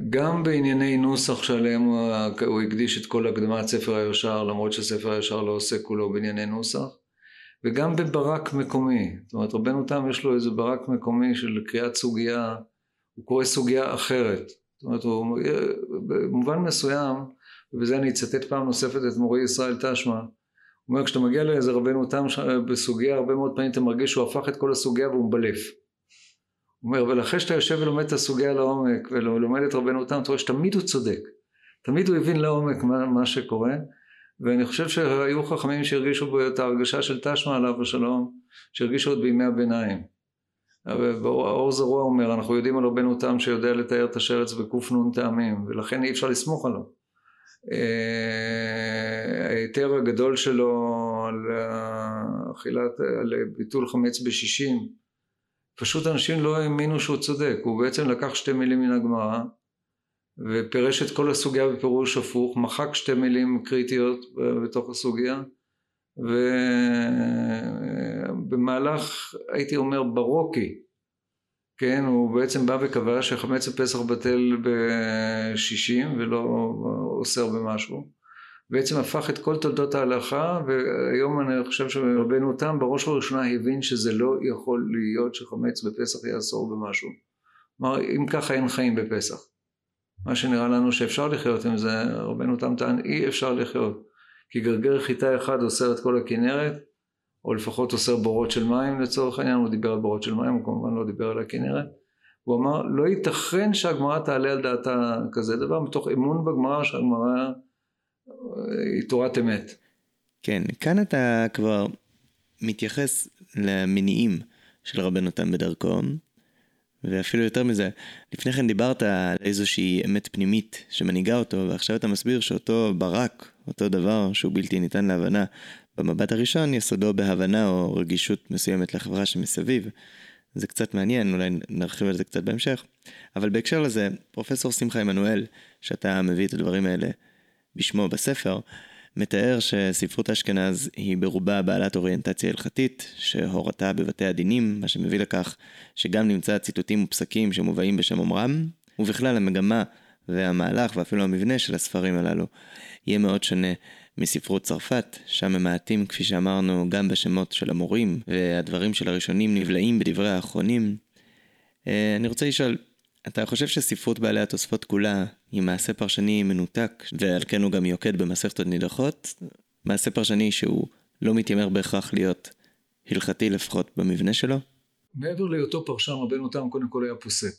[SPEAKER 2] גם בענייני נוסח שעליהם הוא הקדיש את כל הקדמת ספר הישר למרות שספר הישר לא עוסק כולו בענייני נוסח וגם בברק מקומי. זאת אומרת רבנו תם יש לו איזה ברק מקומי של קריאת סוגיה הוא קורא סוגיה אחרת. זאת אומרת הוא במובן מסוים ובזה אני אצטט פעם נוספת את מורי ישראל תשמע הוא אומר כשאתה מגיע לאיזה רבנו תם בסוגיה הרבה מאוד פעמים אתה מרגיש שהוא הפך את כל הסוגיה והוא מבלף הוא אומר, ולכן שאתה יושב ולומד את הסוגיה לעומק ולומד את רבנו תם, אתה רואה שתמיד הוא צודק. תמיד הוא הבין לעומק מה, מה שקורה, ואני חושב שהיו חכמים שהרגישו בו את ההרגשה של תשמע עליו השלום, שהרגישו עוד בימי הביניים. האור זרוע אומר, אנחנו יודעים על רבנו תם שיודע לתאר את השרץ בק"ן טעמים, ולכן אי אפשר לסמוך עליו. אה, ההיתר הגדול שלו על אכילת, על ביטול חמץ בשישים, פשוט אנשים לא האמינו שהוא צודק, הוא בעצם לקח שתי מילים מן הגמרא ופירש את כל הסוגיה בפירוש הפוך, מחק שתי מילים קריטיות בתוך הסוגיה ובמהלך הייתי אומר ברוקי, כן, הוא בעצם בא וקבע שחמץ בפסח בטל בשישים ולא אוסר במשהו בעצם הפך את כל תולדות ההלכה והיום אני חושב שרבנו תם בראש ובראשונה הבין שזה לא יכול להיות שחמץ בפסח יאסור במשהו. כלומר אם ככה אין חיים בפסח. מה שנראה לנו שאפשר לחיות עם זה רבנו תם טען אי אפשר לחיות כי גרגר חיטה אחד אוסר את כל הכנרת או לפחות אוסר בורות של מים לצורך העניין הוא דיבר על בורות של מים הוא כמובן לא דיבר על הכנרת הוא אמר לא ייתכן שהגמרא תעלה על דעתה כזה דבר מתוך אמון בגמרא שהגמרא היא תורת אמת.
[SPEAKER 1] כן, כאן אתה כבר מתייחס למניעים של רבנו תם בדרכו, ואפילו יותר מזה, לפני כן דיברת על איזושהי אמת פנימית שמנהיגה אותו, ועכשיו אתה מסביר שאותו ברק, אותו דבר שהוא בלתי ניתן להבנה, במבט הראשון יסודו בהבנה או רגישות מסוימת לחברה שמסביב. זה קצת מעניין, אולי נרחיב על זה קצת בהמשך. אבל בהקשר לזה, פרופסור שמחה עמנואל, שאתה מביא את הדברים האלה בשמו בספר, מתאר שספרות אשכנז היא ברובה בעלת אוריינטציה הלכתית, שהורתה בבתי הדינים, מה שמביא לכך שגם נמצא ציטוטים ופסקים שמובאים בשם אומרם, ובכלל המגמה והמהלך ואפילו המבנה של הספרים הללו יהיה מאוד שונה מספרות צרפת, שם הם מעטים, כפי שאמרנו, גם בשמות של המורים, והדברים של הראשונים נבלעים בדברי האחרונים. אה, אני רוצה לשאול, אתה חושב שספרות בעלי התוספות כולה היא מעשה פרשני מנותק, ועל כן הוא גם יוקד במסכתות נידחות? מעשה פרשני שהוא לא מתיימר בהכרח להיות הלכתי לפחות במבנה שלו?
[SPEAKER 2] מעבר להיותו פרשן, רבנו תם קודם כל היה פוסק.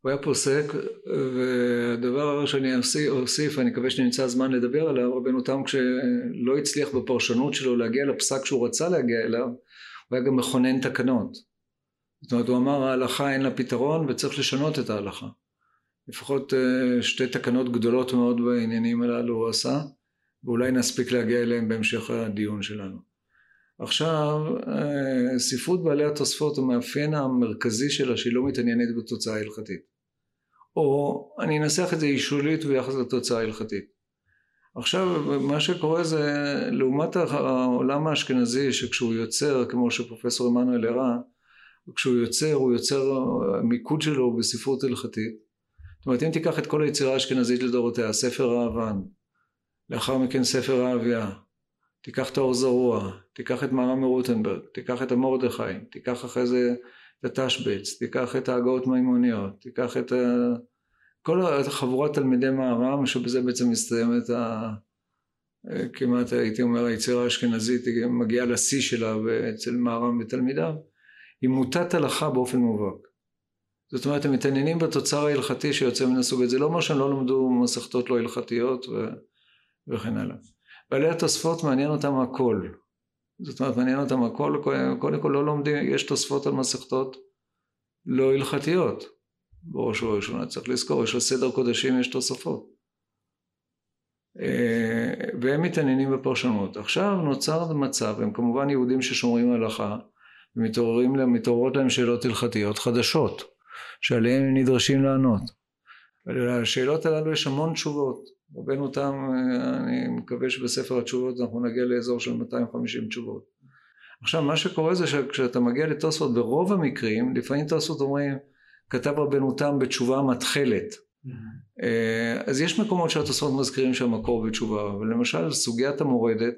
[SPEAKER 2] הוא היה פוסק, והדבר שאני אוסיף, אני מקווה שנמצא זמן לדבר עליו, רבנו תם כשלא הצליח בפרשנות שלו להגיע לפסק שהוא רצה להגיע אליו, הוא היה גם מכונן תקנות. זאת אומרת, הוא אמר ההלכה אין לה פתרון וצריך לשנות את ההלכה. לפחות אה, שתי תקנות גדולות מאוד בעניינים הללו הוא עשה, ואולי נספיק להגיע אליהם בהמשך הדיון שלנו. עכשיו, אה, ספרות בעלי התוספות המאפיין המרכזי שלה שהיא לא מתעניינת בתוצאה ההלכתית. או אני אנסח את זה אישולית ביחס לתוצאה ההלכתית. עכשיו מה שקורה זה לעומת העולם האשכנזי שכשהוא יוצר כמו שפרופסור עמנואל הראה כשהוא יוצר הוא יוצר מיקוד שלו בספרות הלכתית. זאת אומרת אם תיקח את כל היצירה האשכנזית לדורותיה ספר האבן לאחר מכן ספר האביה תיקח את האור זרוע תיקח את מהר"ם מרוטנברג תיקח את המורדכי תיקח אחרי זה את התשבץ, תיקח את ההגאות מימוניות, תיקח את ה... כל חבורת תלמידי מהר"ם שבזה בעצם מסתיימת ה... כמעט הייתי אומר היצירה האשכנזית מגיעה לשיא שלה אצל מהר"ם ותלמידיו היא מוטת הלכה באופן מובהק. זאת אומרת הם מתעניינים בתוצר ההלכתי שיוצא מן הסוג הזה. זה לא אומר שהם לא למדו מסכתות לא הלכתיות ו... וכן הלאה. בעלי התוספות מעניין אותם הכל. זאת אומרת מעניין אותם הכל, קודם כל לא לומדים, יש תוספות על מסכתות לא הלכתיות. בראש ובראשונה צריך לזכור, יש לסדר קודשים יש תוספות. אה, והם מתעניינים בפרשנות. עכשיו נוצר מצב, הם כמובן יהודים ששומרים הלכה ומתעוררות להם שאלות הלכתיות חדשות שעליהן הם נדרשים לענות. ולשאלות הללו יש המון תשובות רבנו תם אני מקווה שבספר התשובות אנחנו נגיע לאזור של 250 תשובות עכשיו מה שקורה זה שכשאתה מגיע לתוספות ברוב המקרים לפעמים תוספות אומרים כתב רבנו תם בתשובה מתחלת mm-hmm. אז יש מקומות שהתוספות מזכירים שהמקור בתשובה אבל למשל סוגיית המורדת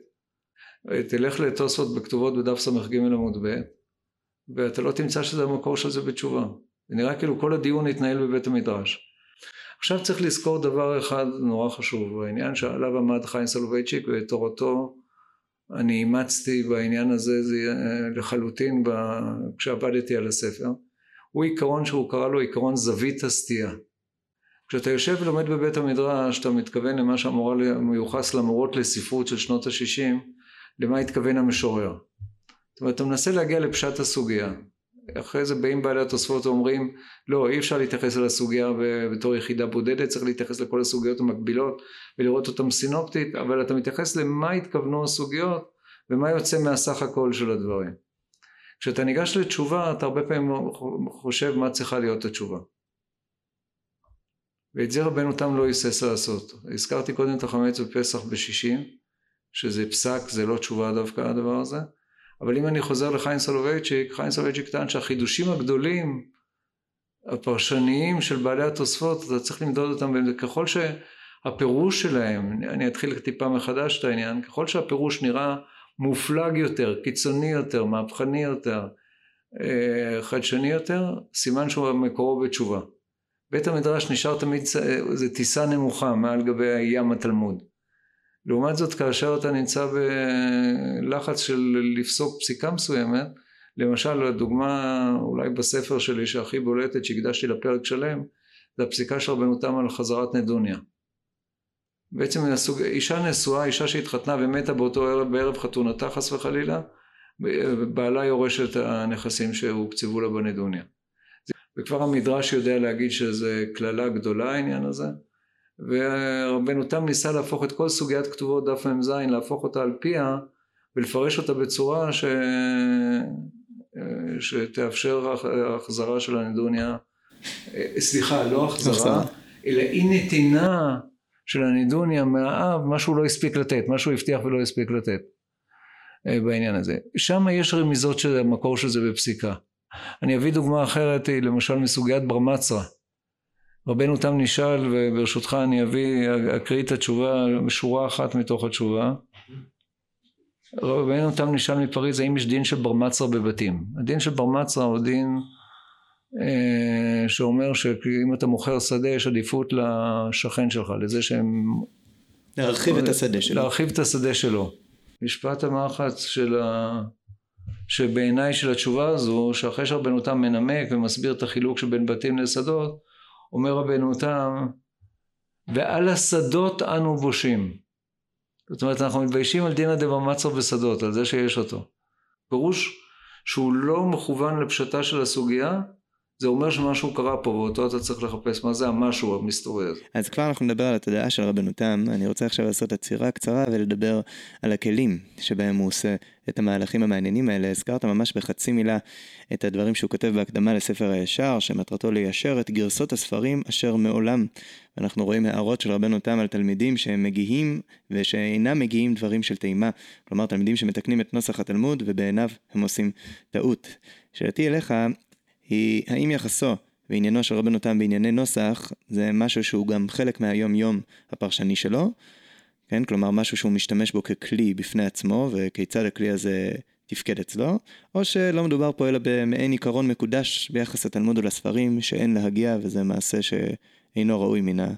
[SPEAKER 2] תלך לתוספות בכתובות בדף ס"ג עמוד ב' ואתה לא תמצא שזה המקור של זה בתשובה זה נראה כאילו כל הדיון התנהל בבית המדרש עכשיו צריך לזכור דבר אחד נורא חשוב, העניין שעליו עמד חיים סולובייצ'יק ותורתו אני אימצתי בעניין הזה זה לחלוטין ב... כשעבדתי על הספר, הוא עיקרון שהוא קרא לו עיקרון זווית הסטייה. כשאתה יושב ולומד בבית המדרש אתה מתכוון למה שהמורה מיוחס למורות לספרות של שנות ה-60 למה התכוון המשורר. זאת אומרת אתה מנסה להגיע לפשט הסוגיה. אחרי זה באים בעלי התוספות ואומרים לא אי אפשר להתייחס אל הסוגיה בתור יחידה בודדת צריך להתייחס לכל הסוגיות המקבילות ולראות אותן סינופטית אבל אתה מתייחס למה התכוונו הסוגיות ומה יוצא מהסך הכל של הדברים. כשאתה ניגש לתשובה אתה הרבה פעמים חושב מה צריכה להיות התשובה. ואת זה רבנו תם לא היסס לעשות. הזכרתי קודם את החמץ בפסח בשישים שזה פסק זה לא תשובה דווקא הדבר הזה אבל אם אני חוזר לחיים סולובייצ'יק, חיים סולובייצ'יק טען שהחידושים הגדולים הפרשניים של בעלי התוספות אתה צריך למדוד אותם וככל שהפירוש שלהם, אני אתחיל טיפה מחדש את העניין, ככל שהפירוש נראה מופלג יותר, קיצוני יותר, מהפכני יותר, אה, חדשני יותר, סימן שהוא מקורו בתשובה. בית המדרש נשאר תמיד, זה טיסה נמוכה מעל גבי ים התלמוד. לעומת זאת כאשר אתה נמצא בלחץ של לפסוק פסיקה מסוימת למשל הדוגמה אולי בספר שלי שהכי בולטת שהקדשתי לפרק שלם זה הפסיקה של רבנו תם על חזרת נדוניה. בעצם הסוג, אישה נשואה אישה שהתחתנה ומתה באותו ערב בערב חתונתה חס וחלילה בעלה יורש את הנכסים שהוקצבו לה בנדוניה. וכבר המדרש יודע להגיד שזה קללה גדולה העניין הזה ורבנו תם ניסה להפוך את כל סוגיית כתובות דף מ"ז, להפוך אותה על פיה ולפרש אותה בצורה ש... שתאפשר החזרה של הנדוניה, סליחה, לא החזרה, אלא אי נתינה של הנדוניה מהאב, מה שהוא לא הספיק לתת, מה שהוא הבטיח ולא הספיק לתת בעניין הזה. שם יש רמיזות של המקור של זה בפסיקה. אני אביא דוגמה אחרת, למשל מסוגיית בר מצרה. רבנו תם נשאל, וברשותך אני אביא, אקריא את התשובה, שורה אחת מתוך התשובה. רבנו תם נשאל מפריז, האם יש דין של בר מצרה בבתים? הדין של בר מצרה הוא דין אה, שאומר שאם אתה מוכר שדה יש עדיפות לשכן שלך, לזה שהם...
[SPEAKER 1] להרחיב את השדה שלו.
[SPEAKER 2] להרחיב את השדה שלו. משפט המחץ של ה... שבעיניי של התשובה הזו, שאחרי שרבנו תם מנמק ומסביר את החילוק שבין בתים לשדות, אומר רבנו תם, ועל השדות אנו בושים. זאת אומרת, אנחנו מתביישים על דינא דבמצר בשדות, על זה שיש אותו. פירוש שהוא לא מכוון לפשטה של הסוגיה, זה אומר שמשהו קרה פה ואותו אתה צריך לחפש מה זה המשהו המסתורי הזה.
[SPEAKER 1] אז כבר אנחנו נדבר על התודעה של רבנותם, אני רוצה עכשיו לעשות עצירה קצרה ולדבר על הכלים שבהם הוא עושה את המהלכים המעניינים האלה. הזכרת ממש בחצי מילה את הדברים שהוא כותב בהקדמה לספר הישר, שמטרתו ליישר את גרסות הספרים אשר מעולם. אנחנו רואים הערות של רבנו תם על תלמידים שהם מגיעים ושאינם מגיעים דברים של טעימה. כלומר, תלמידים שמתקנים את נוסח התלמוד ובעיניו הם עושים טעות. שאלתי אליך, היא האם יחסו ועניינו של רבנו תם בענייני נוסח זה משהו שהוא גם חלק מהיום יום הפרשני שלו, כן? כלומר משהו שהוא משתמש בו ככלי בפני עצמו וכיצד הכלי הזה תפקד אצלו, או שלא מדובר פה אלא במעין עיקרון מקודש ביחס לתלמוד ולספרים שאין להגיע וזה מעשה שאינו ראוי מן ה...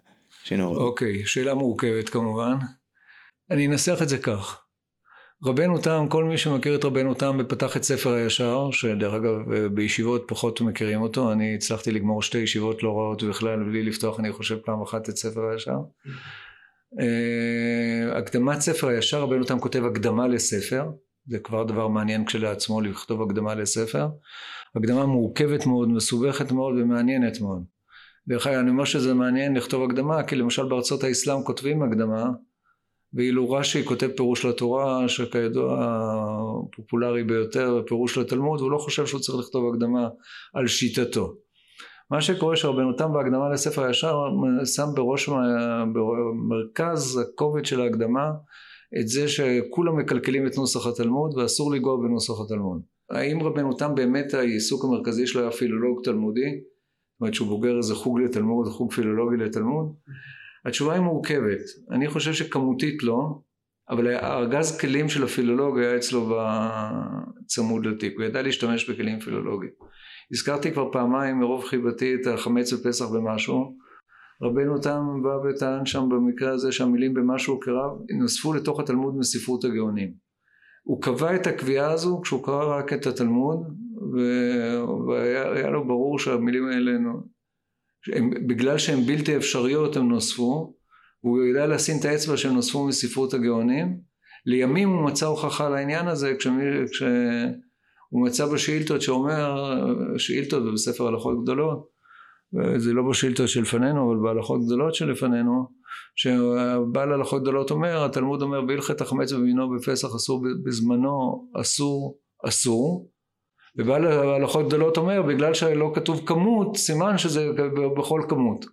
[SPEAKER 1] שאינו ראוי.
[SPEAKER 2] אוקיי, okay, שאלה מורכבת כמובן. אני אנסח את זה כך. רבנו תם, כל מי שמכיר את רבנו תם ופתח את ספר הישר, שדרך אגב בישיבות פחות מכירים אותו, אני הצלחתי לגמור שתי ישיבות לא רעות בכלל בלי לפתוח אני חושב פעם אחת את ספר הישר. אה, הקדמת ספר הישר, רבנו תם כותב הקדמה לספר, זה כבר דבר מעניין כשלעצמו לכתוב הקדמה לספר. הקדמה מורכבת מאוד, מסובכת מאוד ומעניינת מאוד. דרך אגב אני אומר שזה מעניין לכתוב הקדמה כי למשל בארצות האסלאם כותבים הקדמה ואילו רש"י כותב פירוש לתורה שכידוע פופולרי ביותר פירוש לתלמוד הוא לא חושב שהוא צריך לכתוב הקדמה על שיטתו. מה שקורה שרבנו תם בהקדמה לספר הישר שם בראש במרכז הכובד של ההקדמה את זה שכולם מקלקלים את נוסח התלמוד ואסור לנגוע בנוסח התלמוד. האם רבנו תם באמת העיסוק המרכזי שלו היה פילולוג תלמודי? זאת אומרת שהוא בוגר איזה חוג לתלמוד חוג פילולוגי לתלמוד התשובה היא מורכבת. אני חושב שכמותית לא, אבל הארגז כלים של הפילולוג היה אצלו צמוד לתיק, הוא ידע להשתמש בכלים פילולוגיים. הזכרתי כבר פעמיים מרוב חיבתי את החמץ בפסח במשהו. רבנו תם בא וטען שם במקרה הזה שהמילים במשהו כרב נוספו לתוך התלמוד מספרות הגאונים. הוא קבע את הקביעה הזו כשהוא קרא רק את התלמוד והיה לו ברור שהמילים האלה שהם, בגלל שהן בלתי אפשריות הם נוספו, והוא יודע לשים את האצבע שהם נוספו מספרות הגאונים. לימים הוא מצא הוכחה לעניין הזה כשמי, כשהוא מצא בשאילתות שאומר, שאילתות בספר הלכות גדולות, זה לא בשאילתות שלפנינו אבל בהלכות גדולות שלפנינו, שבעל הלכות גדולות אומר, התלמוד אומר בהלכת החמץ ומינו בפסח אסור בזמנו אסור אסור ובעל הלכות גדולות אומר בגלל שלא כתוב כמות סימן שזה בכל כמות.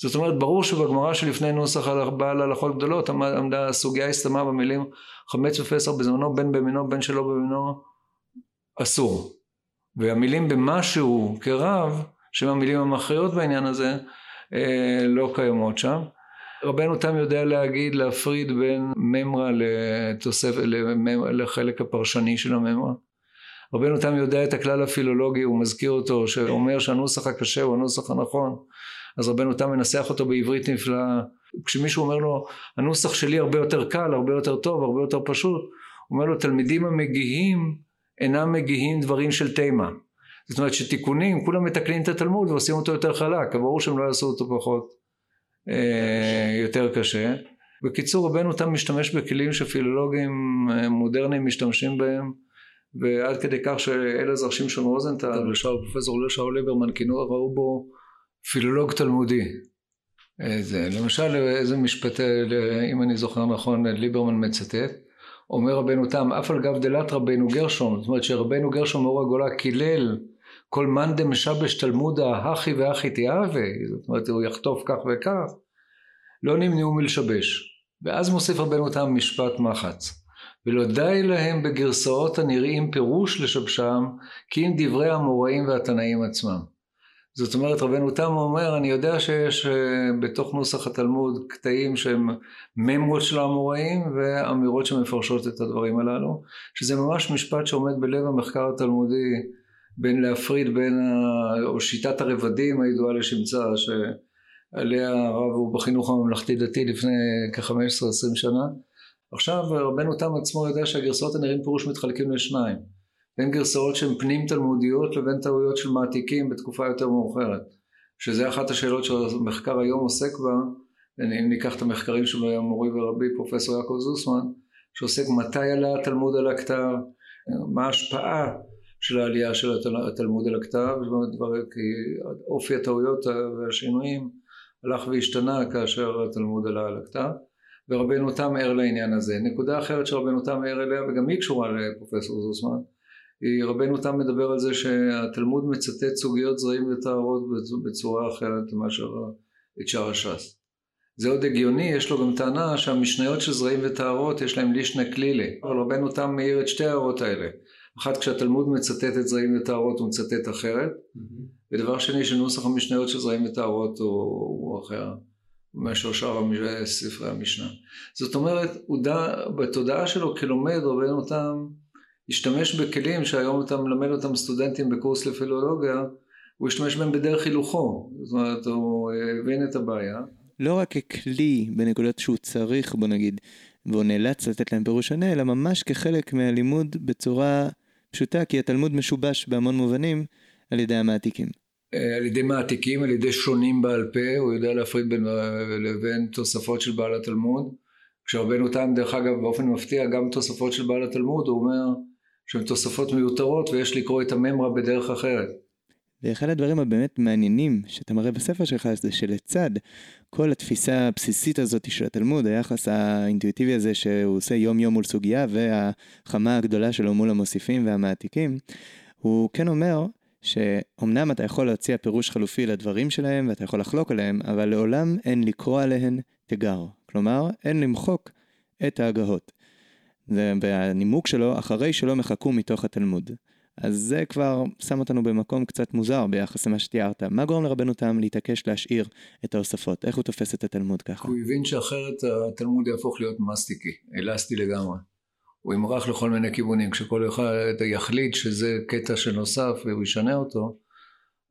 [SPEAKER 2] זאת אומרת ברור שבגמרא שלפני נוסח בעל הלכות גדולות עמדה הסוגיה הסתמה במילים חמץ ופסח בזמנו בין במינו בין שלא במינו אסור. והמילים במשהו כרב שהן המילים המכריעות בעניין הזה אה, לא קיימות שם. רבנו תם יודע להגיד להפריד בין ממרה לתוספת לחלק הפרשני של הממרה רבנו תם יודע את הכלל הפילולוגי, הוא מזכיר אותו, שאומר שהנוסח הקשה הוא הנוסח הנכון, אז רבנו תם מנסח אותו בעברית נפלאה. כשמישהו אומר לו, הנוסח שלי הרבה יותר קל, הרבה יותר טוב, הרבה יותר פשוט, הוא אומר לו, תלמידים המגיהים אינם מגיהים דברים של תימה. זאת אומרת שתיקונים, כולם מתקנים את התלמוד ועושים אותו יותר חלק, ברור שהם לא יעשו אותו פחות, אה, יותר קשה. בקיצור, רבנו תם משתמש בכלים שפילולוגים אה, מודרניים משתמשים בהם ועד כדי כך שאלעזר שמשון רוזנטל ופרופסור שאול ליברמן כינו ראו בו פילולוג תלמודי. איזה, למשל איזה משפט אם אני זוכר נכון ליברמן מצטט אומר רבנו תם, אף על גב דלת רבנו גרשום, זאת אומרת שרבנו גרשום מאור הגולה קילל כל מאן דמשבש תלמודה הכי והכי תיאווה, זאת אומרת הוא יחטוף כך וכך, לא נמנעו מלשבש. ואז מוסיף רבנו תם משפט מחץ. ולא די להם בגרסאות הנראים פירוש לשבשם, כי אם דברי המוראים והתנאים עצמם. זאת אומרת רבנו תם אומר אני יודע שיש uh, בתוך נוסח התלמוד קטעים שהם ממרות של האמוראים ואמירות שמפרשות את הדברים הללו שזה ממש משפט שעומד בלב המחקר התלמודי בין להפריד בין ה... או שיטת הרבדים הידועה לשמצה שעליה הרב הוא בחינוך הממלכתי דתי לפני כ-15-20 שנה עכשיו רבנו תם עצמו יודע שהגרסאות הנראים פירוש מתחלקים לשניים. בין גרסאות שהן פנים תלמודיות לבין טעויות של מעתיקים בתקופה יותר מאוחרת שזה אחת השאלות שהמחקר היום עוסק בה אם ניקח את המחקרים של מורי ורבי פרופסור יעקב זוסמן שעוסק מתי עלה התלמוד על הכתב מה ההשפעה של העלייה של התלמוד על הכתב כי אופי הטעויות והשינויים הלך והשתנה כאשר התלמוד עלה על הכתב ורבנו תם ער לעניין הזה. נקודה אחרת שרבנו תם ער אליה וגם היא קשורה לפרופסור זוסמן רבנו תם מדבר על זה שהתלמוד מצטט סוגיות זרעים וטהרות בצורה אחרת מאשר את שאר הש"ס. זה עוד הגיוני, יש לו גם טענה שהמשניות של זרעים וטהרות יש להם לישנה כלילי, אבל רבנו תם מאיר את שתי ההערות האלה. אחת כשהתלמוד מצטט את זרעים וטהרות הוא מצטט אחרת, mm-hmm. ודבר שני שנוסח המשניות של זרעים וטהרות הוא, הוא אחר. מאשר שאר ספרי המשנה. זאת אומרת, הוא דע, בתודעה שלו כלומד רבנו תם השתמש בכלים שהיום אתה מלמד אותם סטודנטים בקורס לפילולוגיה, הוא השתמש בהם בדרך הילוכו, זאת אומרת הוא הבין את הבעיה.
[SPEAKER 1] לא רק ככלי בנקודות שהוא צריך בוא נגיד, והוא נאלץ לתת להם פירוש שונה, אלא ממש כחלק מהלימוד בצורה פשוטה, כי התלמוד משובש בהמון מובנים על ידי המעתיקים.
[SPEAKER 2] אה, על ידי מעתיקים, על ידי שונים בעל פה, הוא יודע להפריד בין לבין תוספות של בעל התלמוד. כשרבנו תם דרך אגב באופן מפתיע גם תוספות של בעל התלמוד הוא אומר שהן תוספות מיותרות ויש לקרוא את הממרה בדרך אחרת.
[SPEAKER 1] ואחד הדברים הבאמת מעניינים שאתה מראה בספר שלך זה שלצד כל התפיסה הבסיסית הזאת של התלמוד, היחס האינטואיטיבי הזה שהוא עושה יום יום מול סוגיה והחמה הגדולה שלו מול המוסיפים והמעתיקים, הוא כן אומר שאומנם אתה יכול להציע פירוש חלופי לדברים שלהם ואתה יכול לחלוק עליהם, אבל לעולם אין לקרוא עליהן תיגר. כלומר, אין למחוק את ההגהות. והנימוק שלו, אחרי שלא מחקו מתוך התלמוד. אז זה כבר שם אותנו במקום קצת מוזר ביחס למה שתיארת. מה גורם לרבנו תם להתעקש להשאיר את ההוספות? איך הוא תופס את התלמוד ככה?
[SPEAKER 2] הוא הבין שאחרת התלמוד יהפוך להיות מסטיקי, אלסטי לגמרי. הוא ימרח לכל מיני כיוונים. כשכל אחד יחליט שזה קטע שנוסף והוא ישנה אותו,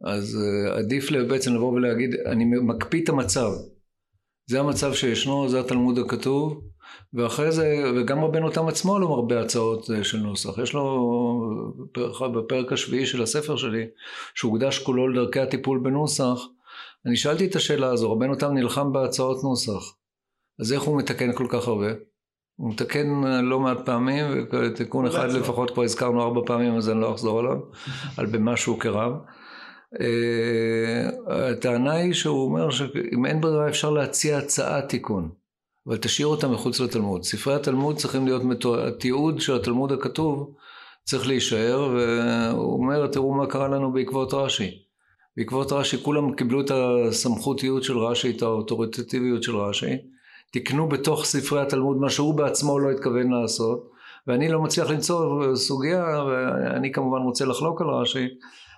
[SPEAKER 2] אז אה, עדיף בעצם לבוא ולהגיד, אני מקפיא את המצב. זה המצב שישנו, זה התלמוד הכתוב, ואחרי זה, וגם רבנו תם עצמו לא מרבה הצעות אה, של נוסח. יש לו בפרק השביעי של הספר שלי, שהוקדש כולו לדרכי הטיפול בנוסח, אני שאלתי את השאלה הזו, רבנו תם נלחם בהצעות נוסח, אז איך הוא מתקן כל כך הרבה? הוא מתקן לא מעט פעמים, ותיקון אחד לפחות כבר הזכרנו ארבע פעמים, אז אני לא אחזור עליו, <laughs> על במה שהוא כרב. אה, הטענה היא שהוא אומר שאם אין ברירה אפשר להציע הצעת תיקון, אבל תשאיר אותה מחוץ לתלמוד. ספרי התלמוד צריכים להיות, התיעוד של התלמוד הכתוב צריך להישאר, והוא אומר תראו מה קרה לנו בעקבות רש"י. בעקבות רש"י כולם קיבלו את הסמכותיות של רש"י, את האוטוריטטיביות של רש"י, תקנו בתוך ספרי התלמוד מה שהוא בעצמו לא התכוון לעשות, ואני לא מצליח למצוא סוגיה, ואני כמובן רוצה לחלוק על רש"י,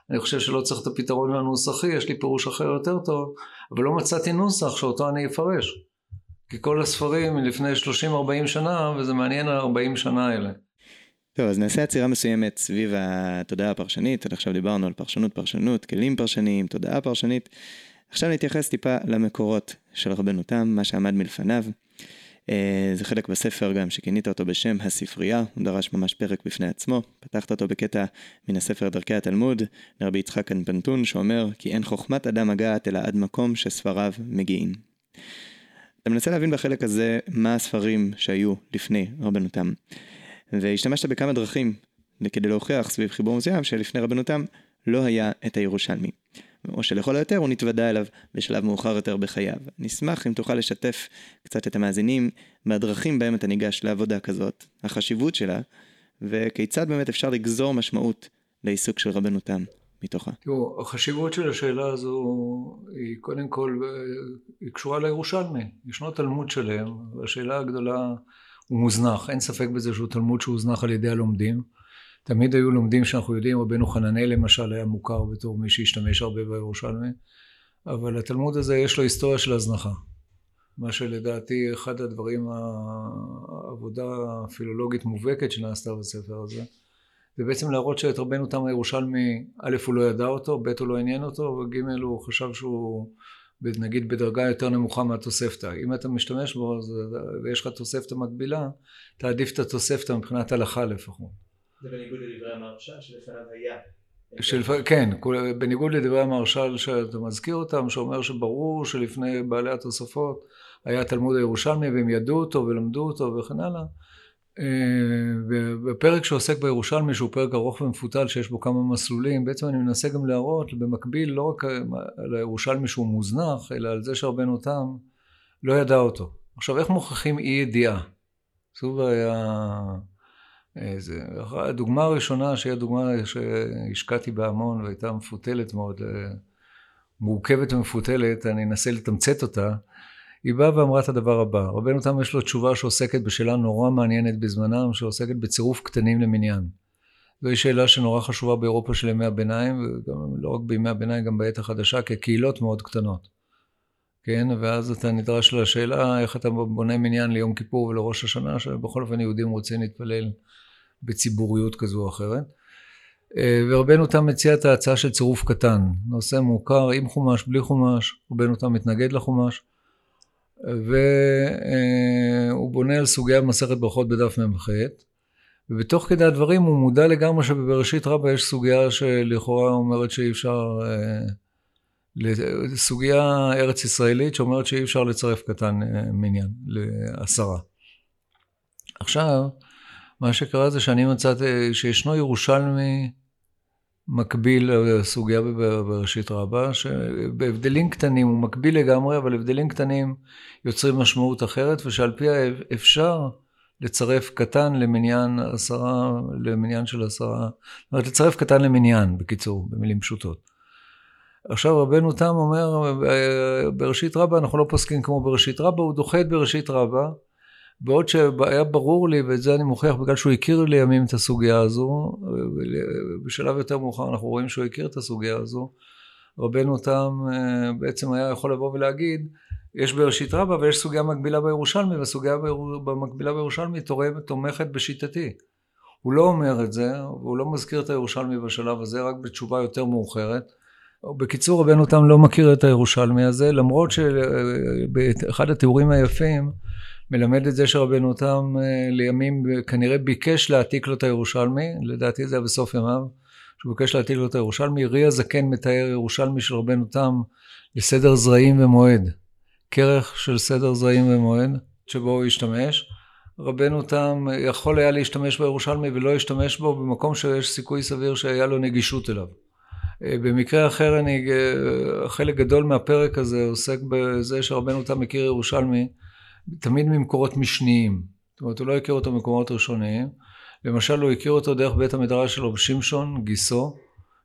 [SPEAKER 2] אני חושב שלא צריך את הפתרון הנוסחי, יש לי פירוש אחר יותר טוב, אבל לא מצאתי נוסח שאותו אני אפרש. כי כל הספרים מלפני 30-40 שנה, וזה מעניין ה-40 שנה האלה.
[SPEAKER 1] טוב, אז נעשה עצירה מסוימת סביב התודעה הפרשנית, עד עכשיו דיברנו על פרשנות פרשנות, כלים פרשניים, תודעה פרשנית. עכשיו נתייחס טיפה למקורות של רבנו תם, מה שעמד מלפניו. אה, זה חלק בספר גם שכינית אותו בשם הספרייה, הוא דרש ממש פרק בפני עצמו. פתחת אותו בקטע מן הספר דרכי התלמוד, לרבי יצחק אנפנטון, שאומר כי אין חוכמת אדם מגעת אלא עד מקום שספריו מגיעים. אתה מנסה להבין בחלק הזה מה הספרים שהיו לפני רבנו תם. והשתמשת בכמה דרכים כדי להוכיח סביב חיבור מסוים שלפני רבנו תם לא היה את הירושלמי. או שלכל היותר הוא נתוודע אליו בשלב מאוחר יותר בחייו. נשמח אם תוכל לשתף קצת את המאזינים מהדרכים בהם אתה ניגש לעבודה כזאת, החשיבות שלה, וכיצד באמת אפשר לגזור משמעות לעיסוק של רבנו תם מתוכה.
[SPEAKER 2] תראו, החשיבות של השאלה הזו היא קודם כל, היא קשורה לירושלמי. ישנו תלמוד שלם, והשאלה הגדולה, הוא מוזנח, אין ספק בזה שהוא תלמוד שהוזנח על ידי הלומדים. תמיד היו לומדים שאנחנו יודעים, רבנו חננאל למשל היה מוכר בתור מי שהשתמש הרבה בירושלמי, אבל התלמוד הזה יש לו היסטוריה של הזנחה. מה שלדעתי אחד הדברים, העבודה הפילולוגית מובהקת שנעשתה בספר הזה, זה בעצם להראות שאת רבנו תם הירושלמי, א' הוא לא ידע אותו, ב' הוא לא עניין אותו, וג' הוא חשב שהוא נגיד בדרגה יותר נמוכה מהתוספתא. אם אתה משתמש בו ויש לך תוספתא מקבילה, תעדיף את התוספתא מבחינת הלכה לפחות.
[SPEAKER 1] זה בניגוד לדברי המהרש"ל שלפניו היה.
[SPEAKER 2] של, כן, בניגוד לדברי המהרש"ל שאתה מזכיר אותם, שאומר שברור שלפני בעלי התוספות היה תלמוד הירושלמי והם ידעו אותו ולמדו אותו וכן הלאה. אה, בפרק שעוסק בירושלמי שהוא פרק ארוך ומפותל שיש בו כמה מסלולים בעצם אני מנסה גם להראות במקביל לא רק על הירושלמי שהוא מוזנח אלא על זה שהרבנו תם לא ידע אותו. עכשיו איך מוכיחים אי ידיעה? זו בעיה זה, הדוגמה הראשונה שהיא הדוגמה שהשקעתי בה המון והייתה מפותלת מאוד, אה, מורכבת ומפותלת, אני אנסה לתמצת אותה, היא באה ואמרה את הדבר הבא, רבנו תם יש לו תשובה שעוסקת בשאלה נורא מעניינת בזמנם, שעוסקת בצירוף קטנים למניין. זוהי שאלה שנורא חשובה באירופה של ימי הביניים, ולא רק בימי הביניים, גם בעת החדשה, כקהילות מאוד קטנות. כן, ואז אתה נדרש לשאלה איך אתה בונה מניין ליום כיפור ולראש השנה, שבכל אופן יהודים רוצים להתפלל בציבוריות כזו או אחרת. אה, ורבנו תם מציע את ההצעה של צירוף קטן, נושא מוכר עם חומש, בלי חומש, רבנו תם מתנגד לחומש, והוא בונה על סוגי המסכת ברכות בדף מ"ח, ובתוך כדי הדברים הוא מודע לגמרי שבבראשית רבה יש סוגיה שלכאורה אומרת שאי אפשר, אה, סוגיה ארץ ישראלית שאומרת שאי אפשר לצרף קטן אה, מניין לעשרה. עכשיו, מה שקרה זה שאני מצאתי שישנו ירושלמי מקביל לסוגיה בראשית רבה, שבהבדלים קטנים הוא מקביל לגמרי, אבל הבדלים קטנים יוצרים משמעות אחרת, ושעל פיה אפשר לצרף קטן למניין עשרה, למניין של עשרה, זאת אומרת לצרף קטן למניין, בקיצור, במילים פשוטות. עכשיו רבנו תם אומר, בראשית רבה אנחנו לא פוסקים כמו בראשית רבה, הוא דוחה את בראשית רבה, בעוד שהיה ברור לי, ואת זה אני מוכיח בגלל שהוא הכיר לימים את הסוגיה הזו, בשלב יותר מאוחר אנחנו רואים שהוא הכיר את הסוגיה הזו, רבנו תם אה, בעצם היה יכול לבוא ולהגיד, יש בראשית רבה ויש סוגיה מקבילה בירושלמי, והסוגיה במקבילה בירושלמי תומכת בשיטתי. הוא לא אומר את זה, והוא לא מזכיר את הירושלמי בשלב הזה, רק בתשובה יותר מאוחרת. בקיצור, רבנו תם לא מכיר את הירושלמי הזה, למרות שבאחד התיאורים היפים, מלמד את זה שרבנו תם אה, לימים כנראה ביקש להעתיק לו את הירושלמי, לדעתי זה היה בסוף ימיו, שהוא ביקש להעתיק לו את הירושלמי, רי הזקן מתאר ירושלמי של רבנו תם לסדר זרעים ומועד, כרך של סדר זרעים ומועד שבו הוא השתמש. רבנו תם יכול היה להשתמש בירושלמי ולא השתמש בו במקום שיש סיכוי סביר שהיה לו נגישות אליו. אה, במקרה אחר אני, אה, חלק גדול מהפרק הזה עוסק בזה שרבנו תם מכיר ירושלמי תמיד ממקורות משניים. זאת אומרת, הוא לא הכיר אותו ממקורות ראשוניים. למשל, הוא הכיר אותו דרך בית המדרש של רב שמשון גיסו,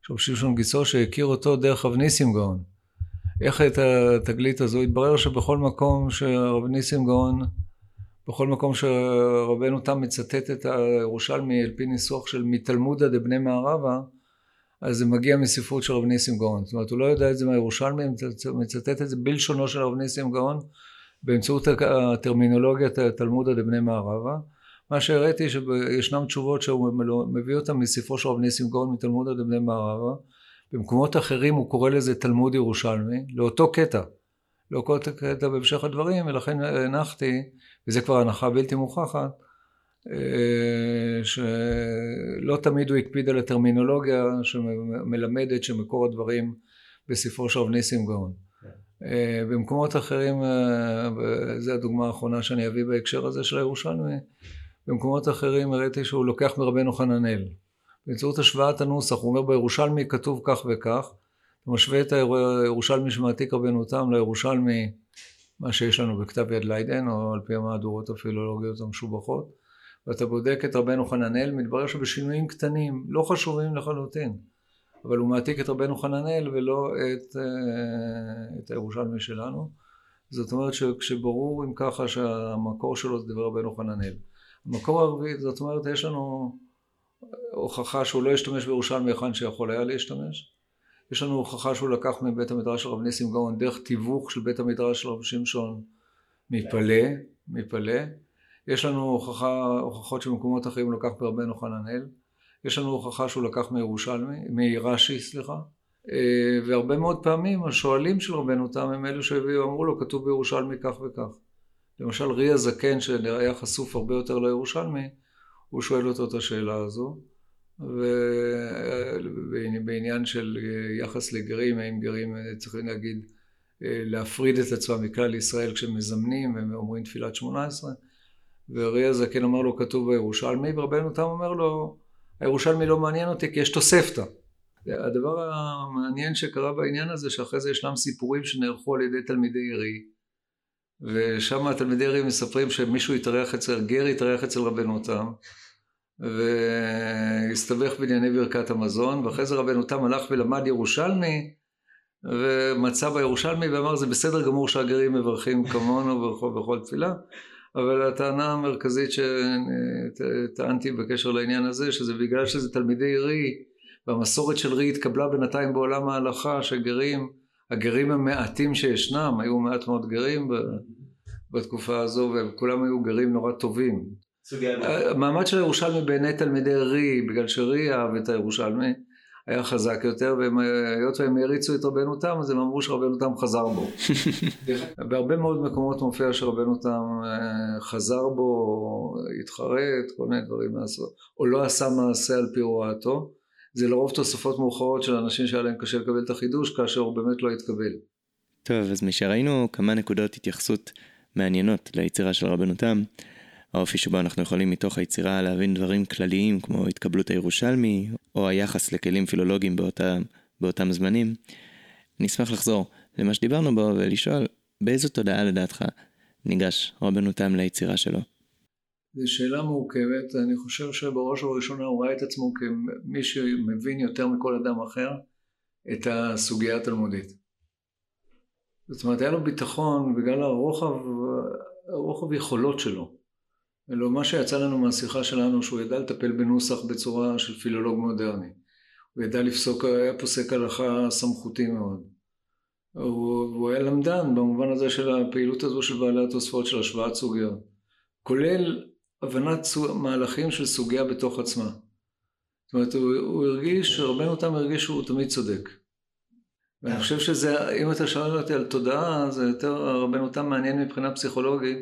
[SPEAKER 2] של רב שמשון גיסו, שהכיר אותו דרך רב ניסים גאון. איך את התגלית הזו? התברר שבכל מקום שרב ניסים גאון, בכל מקום שרבנו תם מצטט את הירושלמי על פי ניסוח של מתלמודא דבני מערבה, אז זה מגיע מספרות של רב ניסים גאון. זאת אומרת, הוא לא יודע את זה מהירושלמי, מצטט את זה בלשונו של רב ניסים גאון, באמצעות הטרמינולוגיית תלמודא דבני מערבה. מה שהראיתי שישנם תשובות שהוא מביא אותן מספרו של רב ניסים גאון מתלמודא דבני מערבה. במקומות אחרים הוא קורא לזה תלמוד ירושלמי, לאותו קטע. לאותו קטע בהמשך הדברים, ולכן הנחתי, וזה כבר הנחה בלתי מוכחת, אה, שלא תמיד הוא הקפיד על הטרמינולוגיה שמלמדת שמקור הדברים בספרו של רב ניסים גאון. אה, במקומות אחרים, אה, וזו הדוגמה האחרונה שאני אביא בהקשר הזה של הירושלמי, במקומות אחרים הראיתי שהוא לוקח מרבנו חננאל. באמצעות השוואת הנוסח, הוא אומר בירושלמי כתוב כך וכך, אתה משווה את הירושלמי שמעתיק רבנו תם לירושלמי, מה שיש לנו בכתב יד ליידן, או על פי המהדורות הפילולוגיות המשובחות, ואתה בודק את רבנו חננאל, מתברר שבשינויים קטנים, לא חשובים לחלוטין, אבל הוא מעתיק את רבנו חננאל ולא את, אה, את הירושלמי שלנו. זאת אומרת שכשברור אם ככה שהמקור שלו זה דבר רבנו חננאל. המקור הרביעי, זאת אומרת יש לנו הוכחה שהוא לא השתמש בירושלמי היכן שיכול היה להשתמש. יש לנו הוכחה שהוא לקח מבית המדרש של רב ניסים גאון דרך תיווך של בית המדרש של רב שמשון מפלא, מפלא. יש לנו הוכחה, הוכחות שבמקומות אחרים לקח ברבנו חננאל. יש לנו הוכחה שהוא לקח מירושלמי, מרש"י, סליחה. אה, והרבה מאוד פעמים השואלים של רבנו תם הם אלו שהביאו, אמרו לו, כתוב בירושלמי כך וכך. למשל רי הזקן שהיה חשוף הרבה יותר לירושלמי, הוא שואל אותו את השאלה הזו. ובעניין של יחס לגרים, האם גרים צריכים להגיד להפריד את עצמם מכלל ישראל כשהם מזמנים והם אומרים תפילת שמונה עשרה וראי הזקן אמר לו כתוב בירושלמי ורבנו תם אומר לו הירושלמי לא מעניין אותי כי יש תוספתא. הדבר המעניין שקרה בעניין הזה שאחרי זה ישנם סיפורים שנערכו על ידי תלמידי רי ושם תלמידי רי מספרים שמישהו התארח אצל גר התארח אצל רבנו תם והסתבך בענייני ברכת המזון, ואחרי זה רבנו תם הלך ולמד ירושלמי, ומצא בירושלמי ואמר זה בסדר גמור שהגרים מברכים כמונו בכל, בכל תפילה, אבל הטענה המרכזית שטענתי בקשר לעניין הזה, שזה בגלל שזה תלמידי רי, והמסורת של רי התקבלה בינתיים בעולם ההלכה, שגרים, הגרים המעטים שישנם, היו מעט מאוד גרים בתקופה הזו, וכולם היו גרים נורא טובים. המעמד של הירושלמי בעיני תלמידי רי, בגלל שרי אהב את הירושלמי, היה חזק יותר, והיות והם הריצו את רבנו תם, אז הם אמרו שרבנו תם חזר בו. <laughs> בהרבה מאוד מקומות מופיע שרבנו תם אה, חזר בו, התחרט, כל מיני דברים מהסוג, או לא עשה מעשה על פי הוראתו. זה לרוב תוספות מאוחרות של אנשים שהיה להם קשה לקבל את החידוש, כאשר הוא באמת לא התקבל.
[SPEAKER 1] טוב, אז משראינו כמה נקודות התייחסות מעניינות ליצירה של רבנו תם, האופי שבו אנחנו יכולים מתוך היצירה להבין דברים כלליים כמו התקבלות הירושלמי, או היחס לכלים פילולוגיים באותה, באותם זמנים, נשמח לחזור למה שדיברנו בו ולשאול באיזו תודעה לדעתך ניגש רבנו תם ליצירה שלו.
[SPEAKER 2] זו שאלה מורכבת, אני חושב שבראש ובראשונה הוא ראה את עצמו כמי שמבין יותר מכל אדם אחר את הסוגיה התלמודית. זאת אומרת, היה לו ביטחון בגלל הרוחב, הרוחב יכולות שלו. אלא מה שיצא לנו מהשיחה שלנו שהוא ידע לטפל בנוסח בצורה של פילולוג מודרני. הוא ידע לפסוק, היה פוסק הלכה סמכותי מאוד. הוא, הוא היה למדן במובן הזה של הפעילות הזו של בעלי התוספות של השוואת סוגיות. כולל הבנת מהלכים של סוגיה בתוך עצמה. זאת אומרת, הוא, הוא הרגיש, רבנו תם הרגיש שהוא תמיד צודק. ואני חושב שזה, אם אתה שואל אותי על תודעה, זה יותר, רבנו תם מעניין מבחינה פסיכולוגית.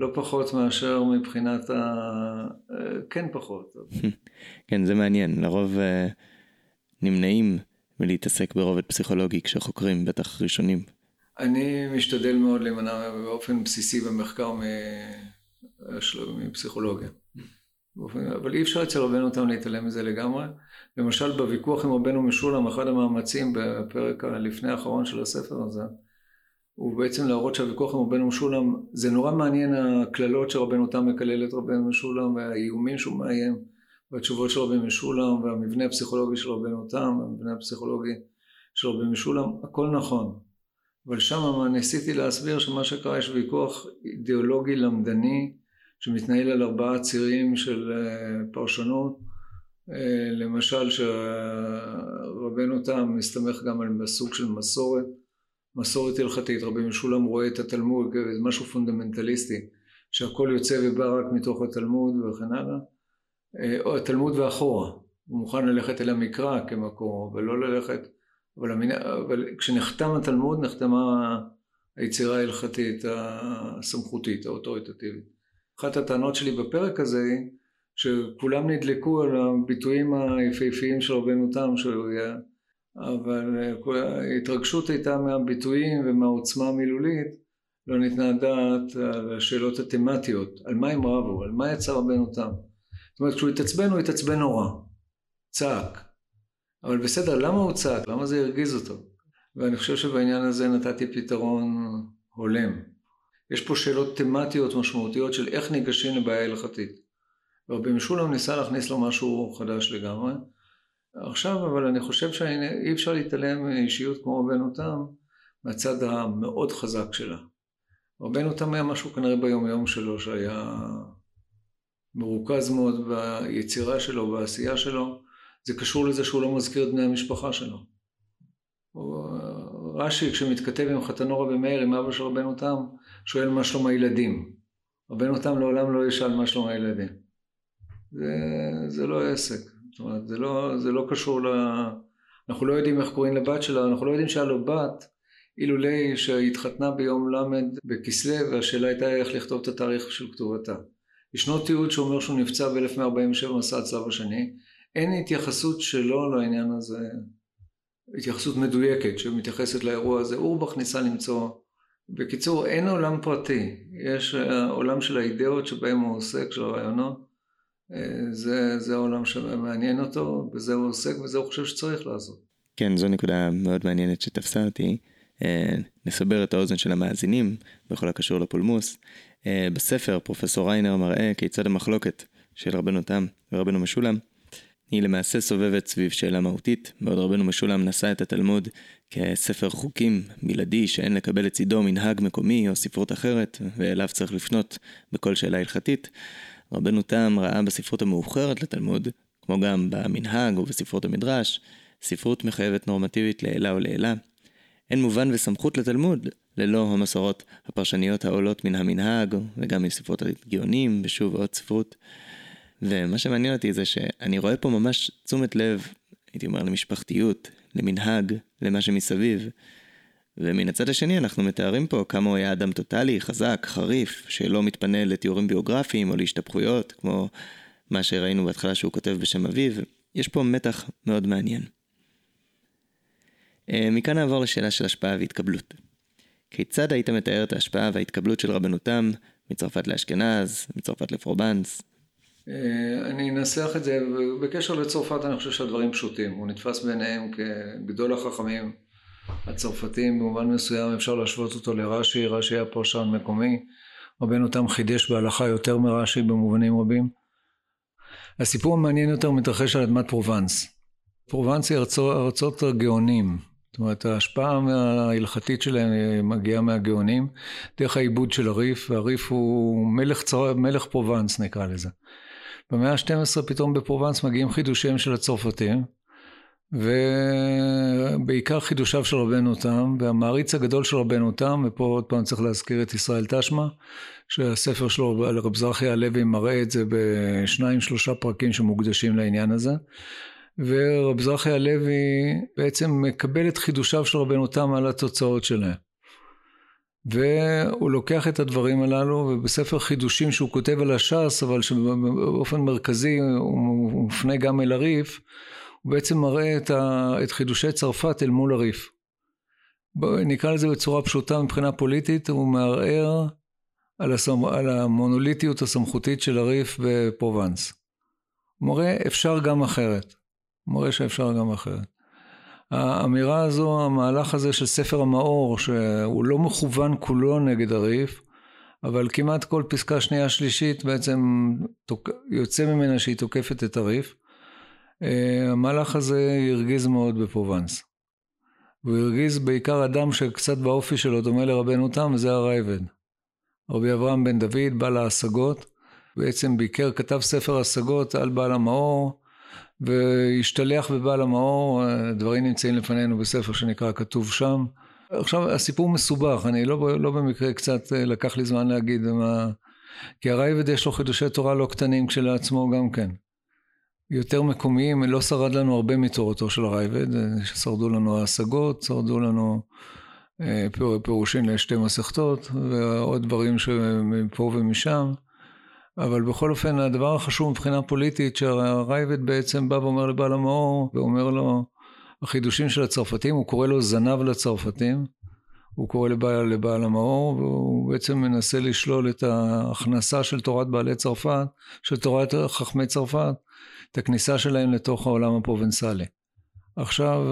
[SPEAKER 2] לא פחות מאשר מבחינת ה... אה, כן פחות. <laughs>
[SPEAKER 1] כן, זה מעניין. לרוב אה, נמנעים מלהתעסק ברובד פסיכולוגי כשחוקרים, בטח ראשונים.
[SPEAKER 2] אני משתדל מאוד להימנע באופן בסיסי במחקר מפסיכולוגיה. אבל אי אפשר אצל רבנו אותם להתעלם מזה לגמרי. למשל בוויכוח עם רבנו משולם, אחד המאמצים בפרק הלפני האחרון של הספר הזה, הוא בעצם להראות שהוויכוח עם רבנו משולם, זה נורא מעניין הקללות שרבנו תם מקלל את רבנו משולם והאיומים שהוא מאיים והתשובות של רבנו משולם והמבנה הפסיכולוגי של רבנו תם והמבנה הפסיכולוגי של רבנו משולם, הכל נכון. אבל שם ניסיתי להסביר שמה שקרה יש ויכוח אידיאולוגי למדני שמתנהל על ארבעה צירים של אה, פרשנות אה, למשל שרבנו תם מסתמך גם על סוג של מסורת מסורת הלכתית, רבי משולם רואה את התלמוד כמשהו פונדמנטליסטי, שהכל יוצא ובא רק מתוך התלמוד וכן הלאה, אה, או התלמוד ואחורה, הוא מוכן ללכת אל המקרא כמקור, אבל לא ללכת, אבל, המין... אבל כשנחתם התלמוד נחתמה היצירה ההלכתית הסמכותית, האוטוריטטיבית. אחת הטענות שלי בפרק הזה היא שכולם נדלקו על הביטויים היפהפיים של רבנו תם, שהוא היה אבל אה, ההתרגשות הייתה מהביטויים ומהעוצמה המילולית, לא ניתנה דעת על השאלות התמטיות, על מה הם רבו, על מה יצא רבנו תם. זאת אומרת, כשהוא התעצבן, הוא התעצבן נורא, צעק. אבל בסדר, למה הוא צעק? למה זה הרגיז אותו? ואני חושב שבעניין הזה נתתי פתרון הולם. יש פה שאלות תמטיות משמעותיות של איך ניגשים לבעיה הלכתית. רבי משולם ניסה להכניס לו משהו חדש לגמרי. עכשיו אבל אני חושב שאי אפשר להתעלם מאישיות כמו רבנו תם מהצד המאוד חזק שלה. רבנו תם היה משהו כנראה ביום יום שלו שהיה מרוכז מאוד ביצירה שלו, בעשייה שלו. זה קשור לזה שהוא לא מזכיר את בני המשפחה שלו. רש"י כשמתכתב עם חתנו רבי מאיר, עם אבא של רבנו תם, שואל מה שלום הילדים. רבנו תם לעולם לא ישאל מה שלום הילדים. זה, זה לא עסק. זאת אומרת, זה לא, זה לא קשור ל... אנחנו לא יודעים איך קוראים לבת שלה, אנחנו לא יודעים שהיה לו בת, אילולא שהתחתנה ביום ל' בכסלו, והשאלה הייתה איך לכתוב את התאריך של כתובתה. ישנו תיעוד שאומר שהוא נפצע ב-1147 מסע הצלב השני, אין התייחסות שלו לעניין הזה, התייחסות מדויקת שמתייחסת לאירוע הזה. אורבך ניסה למצוא, בקיצור אין עולם פרטי, יש אה, עולם של האידאות שבהם הוא עוסק, של הרעיונות, זה, זה העולם שמעניין אותו, בזה הוא עוסק וזה הוא חושב שצריך לעשות.
[SPEAKER 1] כן, זו נקודה מאוד מעניינת שתפסה אותי. אה, נסבר את האוזן של המאזינים בכל הקשור לפולמוס. בספר פרופסור ריינר מראה כיצד המחלוקת של רבנו תם ורבנו משולם היא למעשה סובבת סביב שאלה מהותית, בעוד רבנו משולם נשא את התלמוד כספר חוקים בלעדי שאין לקבל לצידו מנהג מקומי או ספרות אחרת, ואליו צריך לפנות בכל שאלה הלכתית. רבנו תם ראה בספרות המאוחרת לתלמוד, כמו גם במנהג ובספרות המדרש, ספרות מחייבת נורמטיבית לעילה ולעילה. אין מובן וסמכות לתלמוד ללא המסורות הפרשניות העולות מן המנהג וגם מספרות הגאונים ושוב עוד ספרות. ומה שמעניין אותי זה שאני רואה פה ממש תשומת לב, הייתי אומר, למשפחתיות, למנהג, למה שמסביב. ומן הצד השני אנחנו מתארים פה כמה הוא היה אדם טוטאלי, חזק, חריף, שלא מתפנה לתיאורים ביוגרפיים או להשתפכויות, כמו מה שראינו בהתחלה שהוא כותב בשם אביו. יש פה מתח מאוד מעניין. אה, מכאן נעבור לשאלה של השפעה והתקבלות. כיצד היית מתאר את ההשפעה וההתקבלות של רבנותם מצרפת לאשכנז, מצרפת לפרובנס,
[SPEAKER 2] אה, אני אנסח את זה, בקשר לצרפת אני חושב שהדברים פשוטים, הוא נתפס בעיניהם כגדול החכמים הצרפתים, במובן מסוים אפשר להשוות אותו לרש"י, רש"י היה פרשן מקומי, רבנו תם חידש בהלכה יותר מרש"י במובנים רבים. הסיפור המעניין יותר מתרחש על אדמת פרובנס. פרובנס היא ארצות, ארצות הגאונים, זאת אומרת ההשפעה ההלכתית שלהם מגיעה מהגאונים דרך העיבוד של הרי"ף, והרי"ף הוא מלך, צר... מלך פרובנס נקרא לזה. במאה ה-12 פתאום בפרובנס מגיעים חידושיהם של הצרפתים, ובעיקר חידושיו של רבנו תם, והמעריץ הגדול של רבנו תם, ופה עוד פעם צריך להזכיר את ישראל תא-שמע, שהספר שלו על רב זרחי הלוי מראה את זה בשניים שלושה פרקים שמוקדשים לעניין הזה. ורב זרחי הלוי בעצם מקבל את חידושיו של רבנו תם על התוצאות שלהם. והוא לוקח את הדברים הללו ובספר חידושים שהוא כותב על הש"ס אבל שבאופן מרכזי הוא מופנה גם אל הריף הוא בעצם מראה את, ה, את חידושי צרפת אל מול הריף. נקרא לזה בצורה פשוטה מבחינה פוליטית הוא מערער על, הסמ, על המונוליטיות הסמכותית של הריף בפרובנס. הוא מראה אפשר גם אחרת. הוא מראה שאפשר גם אחרת. האמירה הזו, המהלך הזה של ספר המאור, שהוא לא מכוון כולו נגד הריף, אבל כמעט כל פסקה שנייה שלישית בעצם יוצא ממנה שהיא תוקפת את הריף. אה, המהלך הזה הרגיז מאוד בפרובנס. הוא הרגיז בעיקר אדם שקצת באופי שלו דומה לרבנו תם, וזה הרייבד. רבי אברהם בן דוד, בעל ההשגות, בעצם ביקר, כתב ספר השגות על בעל המאור, והשתלח בבעל המאור, דברים נמצאים לפנינו בספר שנקרא כתוב שם. עכשיו הסיפור מסובך, אני לא, לא במקרה קצת אה, לקח לי זמן להגיד מה... כי הרייבד יש לו חידושי תורה לא קטנים כשלעצמו גם כן. יותר מקומיים, לא שרד לנו הרבה מתורתו של הרייבד, ששרדו לנו ההשגות, שרדו לנו אה, פירושים לשתי מסכתות ועוד דברים שמפה ומשם. אבל בכל אופן הדבר החשוב מבחינה פוליטית שהרייבד בעצם בא ואומר לבעל המאור ואומר לו החידושים של הצרפתים הוא קורא לו זנב לצרפתים הוא קורא לבעל, לבעל המאור והוא בעצם מנסה לשלול את ההכנסה של תורת בעלי צרפת של תורת חכמי צרפת את הכניסה שלהם לתוך העולם הפרובנסלי עכשיו,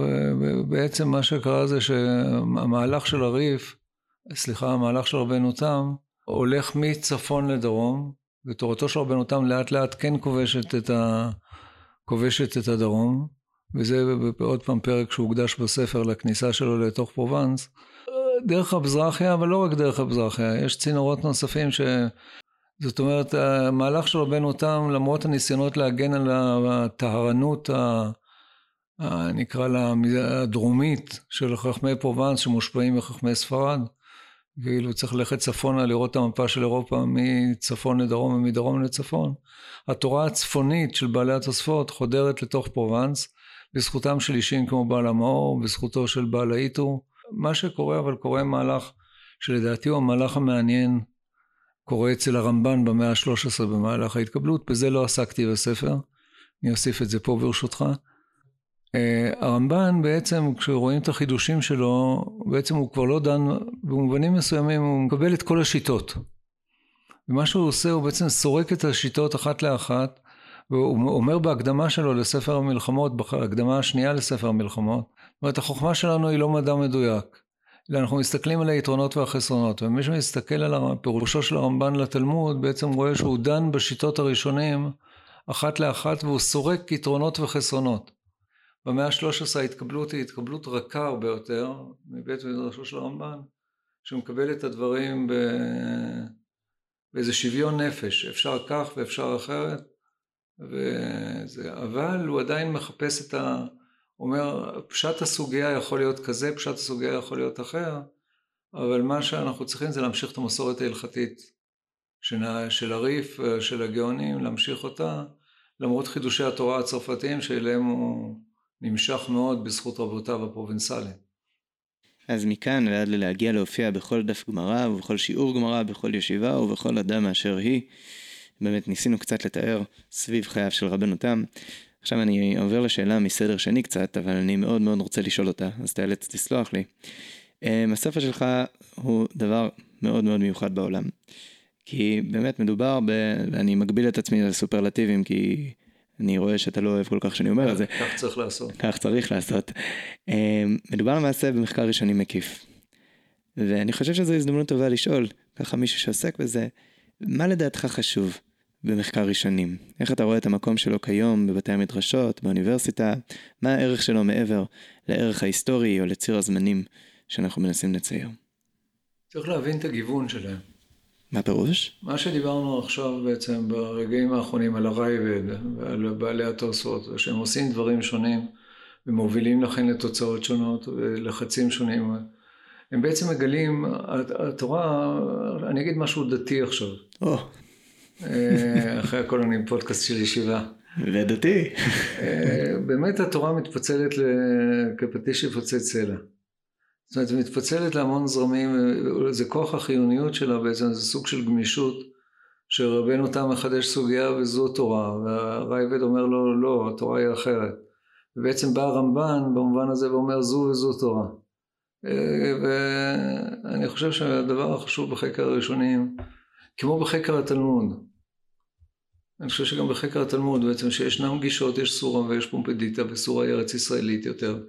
[SPEAKER 2] בעצם מה שקרה זה שהמהלך של הריף, סליחה, המהלך של רבנו תם, הולך מצפון לדרום, ותורתו של רבנו תם לאט לאט כן כובשת את, ה... כובשת את הדרום, וזה עוד פעם פרק שהוקדש בספר לכניסה שלו לתוך פרובנס. דרך הבזרחיה, אבל לא רק דרך הבזרחיה, יש צינורות נוספים ש... זאת אומרת, המהלך של רבנו תם, למרות הניסיונות להגן על הטהרנות, ה... נקרא לה הדרומית של חכמי פרובנס שמושפעים מחכמי ספרד, כאילו צריך ללכת צפונה לראות את המפה של אירופה מצפון לדרום ומדרום לצפון. התורה הצפונית של בעלי התוספות חודרת לתוך פרובנס בזכותם של אישים כמו בעל המאור, בזכותו של בעל העיטור. מה שקורה אבל קורה מהלך שלדעתי הוא המהלך המעניין קורה אצל הרמב"ן במאה ה-13 במהלך ההתקבלות, בזה לא עסקתי בספר, אני אוסיף את זה פה ברשותך. אה, הרמב"ן בעצם כשרואים את החידושים שלו בעצם הוא כבר לא דן במובנים מסוימים הוא מקבל את כל השיטות ומה שהוא עושה הוא בעצם סורק את השיטות אחת לאחת והוא אומר בהקדמה שלו לספר המלחמות בהקדמה השנייה לספר המלחמות זאת אומרת החוכמה שלנו היא לא מדע מדויק אנחנו מסתכלים על היתרונות והחסרונות ומי שמסתכל על פירושו של הרמב"ן לתלמוד בעצם רואה שהוא דן בשיטות הראשונים אחת לאחת והוא סורק יתרונות וחסרונות. במאה ה-13 ההתקבלות היא התקבלות רכה הרבה יותר מבית מדרשו של הרמב"ן, שמקבל את הדברים ב... באיזה שוויון נפש, אפשר כך ואפשר אחרת, וזה, אבל הוא עדיין מחפש את ה... אומר, פשט הסוגיה יכול להיות כזה, פשט הסוגיה יכול להיות אחר, אבל מה שאנחנו צריכים זה להמשיך את המסורת ההלכתית של הריף, של הגאונים, להמשיך אותה, למרות חידושי התורה הצרפתיים שאליהם הוא נמשך מאוד בזכות רבותיו הפרובינציאליים.
[SPEAKER 1] אז מכאן ועד להגיע להופיע בכל דף גמרא ובכל שיעור גמרא, בכל ישיבה ובכל אדם אשר היא. באמת ניסינו קצת לתאר סביב חייו של רבנו תם. עכשיו אני עובר לשאלה מסדר שני קצת, אבל אני מאוד מאוד רוצה לשאול אותה, אז תיאלץ לסלוח לי. אמ, הספר שלך הוא דבר מאוד מאוד מיוחד בעולם. כי באמת מדובר ב... אני מגביל את עצמי לסופרלטיבים כי אני רואה שאתה לא אוהב כל כך שאני אומר את זה. <laughs>
[SPEAKER 2] כך צריך לעשות.
[SPEAKER 1] כך צריך לעשות. אמ, מדובר למעשה במחקר ראשוני מקיף. ואני חושב שזו הזדמנות טובה לשאול, ככה מישהו שעוסק בזה, מה לדעתך חשוב במחקר ראשונים? איך אתה רואה את המקום שלו כיום בבתי המדרשות, באוניברסיטה? מה הערך שלו מעבר לערך ההיסטורי או לציר הזמנים שאנחנו מנסים לצייר?
[SPEAKER 2] צריך להבין את הגיוון שלהם.
[SPEAKER 1] מה פירוש?
[SPEAKER 2] מה שדיברנו עכשיו בעצם ברגעים האחרונים על הרייבד ועל בעלי התוספות, שהם עושים דברים שונים ומובילים לכן לתוצאות שונות ולחצים שונים. הם בעצם מגלים, התורה, אני אגיד משהו דתי עכשיו.
[SPEAKER 1] או.
[SPEAKER 2] אה, אחרי הכל אני פודקאסט של ישיבה.
[SPEAKER 1] ודתי.
[SPEAKER 2] אה, באמת התורה מתפצלת כפטיש שפוצץ סלע. זאת אומרת, היא מתפצלת להמון זרמים, זה כוח החיוניות שלה בעצם, זה סוג של גמישות, שרבנו תם מחדש סוגיה וזו תורה, והרייבד אומר לו, לא, התורה היא אחרת. ובעצם בא הרמב"ן במובן הזה ואומר, זו וזו תורה. ואני חושב שהדבר החשוב בחקר הראשונים, כמו בחקר התלמוד, אני חושב שגם בחקר התלמוד בעצם שישנם גישות, יש סורה ויש פומפדיטה, וסורה היא ארץ ישראלית יותר,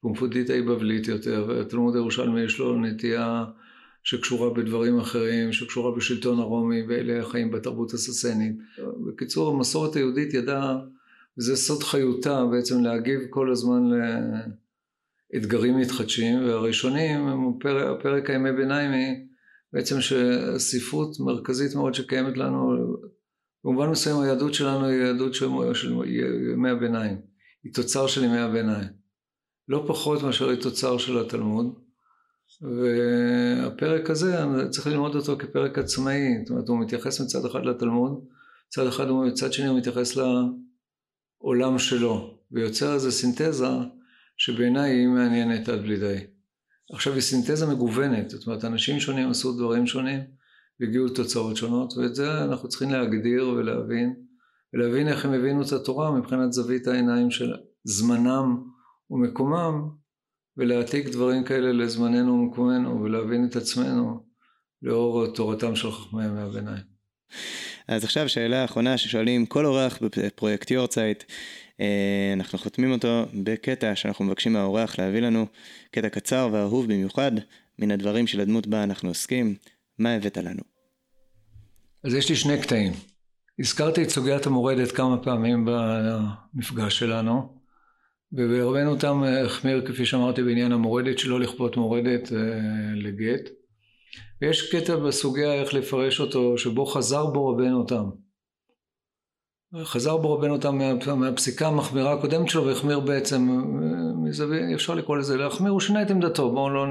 [SPEAKER 2] פומפדיטה היא בבלית יותר, והתלמוד הירושלמי יש לו נטייה שקשורה בדברים אחרים, שקשורה בשלטון הרומי ואלה החיים בתרבות הססנית. בקיצור, המסורת היהודית ידעה, וזה סוד חיותה בעצם להגיב כל הזמן לאתגרים מתחדשים, והראשונים, הפרק, הפרק הימי ביניים היא בעצם שספרות מרכזית מאוד שקיימת לנו במובן מסוים היהדות שלנו היא יהדות של, ימי הביניים, היא תוצר של ימי הביניים, לא פחות מאשר היא תוצר של התלמוד, והפרק הזה צריך ללמוד אותו כפרק עצמאי, זאת אומרת הוא מתייחס מצד אחד לתלמוד, מצד אחד ומצד שני הוא מתייחס לעולם שלו, ויוצר איזו סינתזה שבעיניי היא מעניינת עד בלי די. עכשיו היא סינתזה מגוונת, זאת אומרת אנשים שונים עשו דברים שונים והגיעו לתוצאות שונות, ואת זה אנחנו צריכים להגדיר ולהבין, ולהבין איך הם הבינו את התורה מבחינת זווית העיניים של זמנם ומקומם, ולהעתיק דברים כאלה לזמננו ומקומנו, ולהבין את עצמנו לאור תורתם של חכמי ימי הביניים.
[SPEAKER 1] אז עכשיו שאלה אחרונה ששואלים כל אורח בפרויקט יורצייט, אה, אנחנו חותמים אותו בקטע שאנחנו מבקשים מהאורח להביא לנו קטע קצר ואהוב במיוחד מן הדברים של הדמות בה אנחנו עוסקים. מה הבאת לנו?
[SPEAKER 2] אז יש לי שני קטעים. הזכרתי את סוגיית המורדת כמה פעמים במפגש שלנו, וברבנו תם החמיר, כפי שאמרתי, בעניין המורדת, שלא לכפות מורדת אה, לגט. ויש קטע בסוגיה איך לפרש אותו, שבו חזר בו רבנו תם. חזר בו רבנו תם מה, מהפסיקה המחמירה הקודמת שלו והחמיר בעצם, מזווית, אפשר לקרוא לזה להחמיר, הוא שינה את עמדתו, בואו לא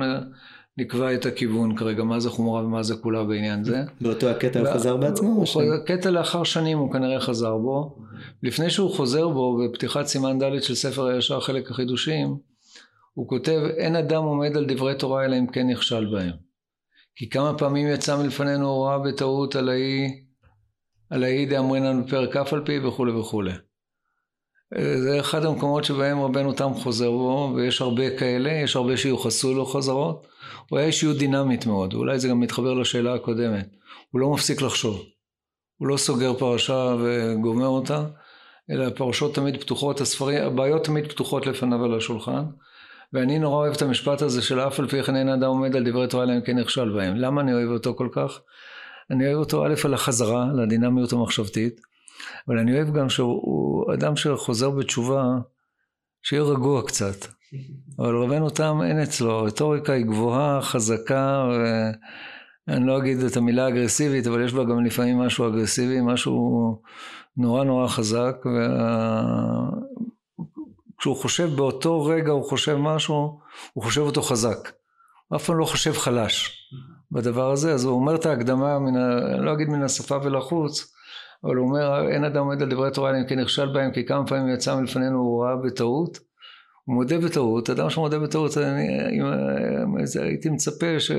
[SPEAKER 2] נקבע את הכיוון כרגע, מה זה חומרה ומה זה כולה בעניין זה.
[SPEAKER 1] באותו הקטע הוא חזר בעצמו? הוא
[SPEAKER 2] קטע לאחר שנים הוא כנראה חזר בו. לפני שהוא חוזר בו, בפתיחת סימן ד' של ספר הישר חלק החידושים, הוא כותב, אין אדם עומד על דברי תורה אלא אם כן נכשל בהם. כי כמה פעמים יצא מלפנינו הוראה בטעות על האי, על האי דאמרינן בפרק אף על פי וכולי וכולי. זה אחד המקומות שבהם רבנו תם חוזר בו, ויש הרבה כאלה, יש הרבה שיוחסו לו חזרות. הוא היה אישיות דינמית מאוד, ואולי זה גם מתחבר לשאלה הקודמת. הוא לא מפסיק לחשוב. הוא לא סוגר פרשה וגומר אותה, אלא הפרשות תמיד פתוחות, הספרים, הבעיות תמיד פתוחות לפניו על השולחן. ואני נורא אוהב את המשפט הזה של אף על פי כן אין אדם עומד על דברי תורה אלא אם כן נכשל בהם. למה אני אוהב אותו כל כך? אני אוהב אותו א' על החזרה, לדינמיות המחשבתית, אבל אני אוהב גם שהוא אדם שחוזר בתשובה, שיהיה רגוע קצת. אבל רבנו תם אין אצלו, הרטוריקה היא גבוהה, חזקה, ואני לא אגיד את המילה אגרסיבית, אבל יש בה גם לפעמים משהו אגרסיבי, משהו נורא נורא חזק, וכשהוא חושב באותו רגע, הוא חושב משהו, הוא חושב אותו חזק. הוא אף פעם לא חושב חלש בדבר הזה, אז הוא אומר את ההקדמה, מן ה... אני לא אגיד מן השפה ולחוץ, אבל הוא אומר, אין אדם עומד על דברי תורה אלא אם כן נכשל בהם, כי כמה פעמים יצא מלפנינו הוא ראה בטעות, מודה בטעות, אדם שמודה בטעות, אני, אני הייתי מצפה ש...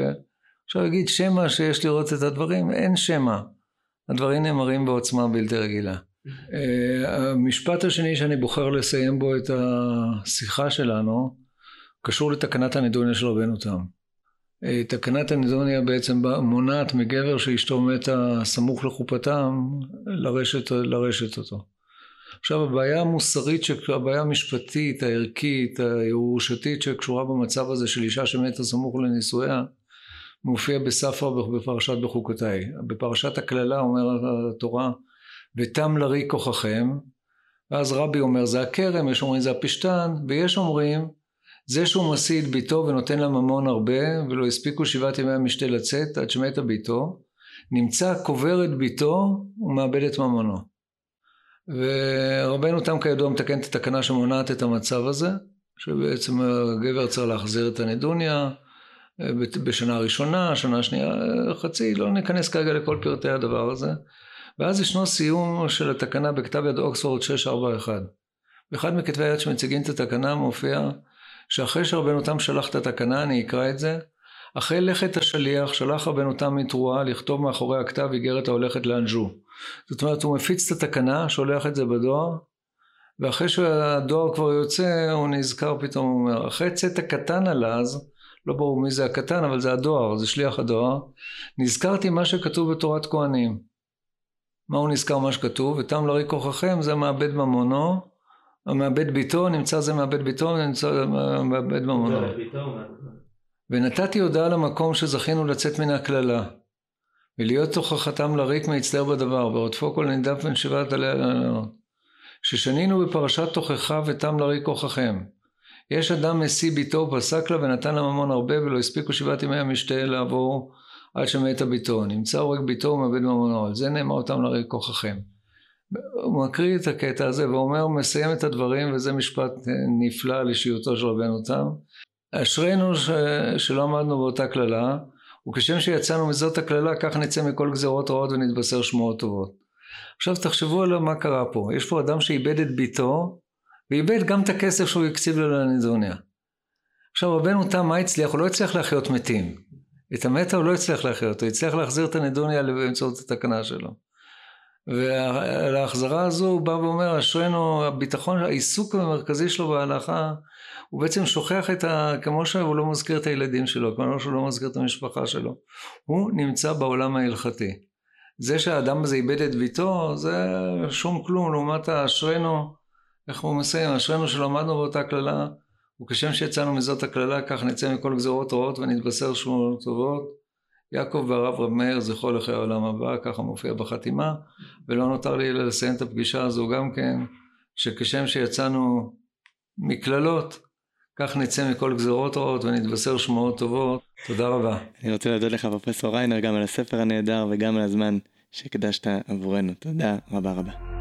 [SPEAKER 2] אפשר להגיד שמא שיש לראות את הדברים, אין שמא. הדברים נאמרים בעוצמה בלתי רגילה. אה, המשפט השני שאני בוחר לסיים בו את השיחה שלנו, קשור לתקנת הנידוניה של רבנו תם. אה, תקנת הנידוניה בעצם מונעת מגבר שאשתו מתה סמוך לחופתם לרשת, לרשת אותו. עכשיו הבעיה המוסרית, הבעיה המשפטית, הערכית, הירושתית שקשורה במצב הזה של אישה שמתה סמוך לנישואיה מופיע בספרא בפרשת בחוקותיי. בפרשת הקללה אומר התורה ותם לרי כוחכם ואז רבי אומר זה הכרם, יש אומרים זה הפשתן ויש אומרים זה שהוא משיא את ביתו ונותן לה ממון הרבה ולא הספיקו שבעת ימי המשתה לצאת עד שמתה ביתו נמצא קובר את ביתו ומאבד את ממונו ורבנו תם כידוע מתקן את התקנה שמונעת את המצב הזה, שבעצם הגבר צריך להחזיר את הנדוניה אה, בשנה ראשונה, שנה שנייה, חצי, לא ניכנס כרגע לכל פרטי הדבר הזה. ואז ישנו סיום של התקנה בכתב יד אוקספורד 641. באחד מכתבי היד שמציגים את התקנה מופיע שאחרי שרבנו תם שלח את התקנה, אני אקרא את זה, אחרי לכת השליח שלח רבנו תם מתרועה לכתוב מאחורי הכתב איגרת ההולכת לאנג'ו. זאת אומרת הוא מפיץ את התקנה, שולח את זה בדואר, ואחרי שהדואר כבר יוצא הוא נזכר פתאום, הוא אומר, אחרי צאת הקטן על אז, לא ברור מי זה הקטן אבל זה הדואר, זה שליח הדואר, נזכרתי מה שכתוב בתורת כהנים. מה הוא נזכר מה שכתוב? ותם לרי כוחכם זה מאבד ממונו, מאבד ביתו, נמצא זה מאבד ביתו, נמצא זה מאבד ממונו. ונתתי הודעה למקום שזכינו לצאת מן הקללה. ולהיות תוכחתם לריק מהצטער בדבר, ורודפו כל נידף בן שבעת עליה לענות. ששנינו בפרשת תוכחה ותם לריק כוחכם. יש אדם משיא ביתו פסק לה ונתן לה ממון הרבה ולא הספיקו שבעת ימי המשתה לעבור עד שמתה ביתו. נמצא הורג ביתו ומאבד ממונו. על זה נאמר אותם לריק כוחכם. הוא מקריא את הקטע הזה ואומר, מסיים את הדברים וזה משפט נפלא על אישיותו של רבנו תם. אשרינו ש... שלא עמדנו באותה קללה וכשם שיצאנו מזאת הקללה כך נצא מכל גזרות רעות ונתבשר שמועות טובות. עכשיו תחשבו על מה קרה פה, יש פה אדם שאיבד את ביתו ואיבד גם את הכסף שהוא הקציב לו לניזוניה. עכשיו רבנו תם מה הצליח? הוא לא הצליח להחיות מתים. את המתה הוא לא הצליח להחיות, הוא הצליח להחזיר את הנדוניה באמצעות התקנה שלו. ועל ההחזרה הזו הוא בא ואומר אשרינו הביטחון, העיסוק המרכזי שלו בהלכה הוא בעצם שוכח את ה... כמו שהוא לא מזכיר את הילדים שלו, כמו שהוא לא מזכיר את המשפחה שלו. הוא נמצא בעולם ההלכתי. זה שהאדם הזה איבד את ביתו, זה שום כלום לעומת האשרנו איך הוא מסיים? אשרינו שלמדנו באותה קללה, וכשם שיצאנו מזאת הקללה, כך נצא מכל גזרות רעות ונתבשר שמועות טובות. יעקב והרב רב מאיר, זכרו לחיי העולם הבא, ככה מופיע בחתימה, ולא נותר לי אלא לסיים את הפגישה הזו גם כן, שכשם שיצאנו מקללות, כך נצא מכל גזרות רעות ונתבשר שמועות טובות. תודה רבה.
[SPEAKER 1] אני רוצה להודות לך פרופסור ריינר גם על הספר הנהדר וגם על הזמן שהקדשת עבורנו. תודה רבה רבה.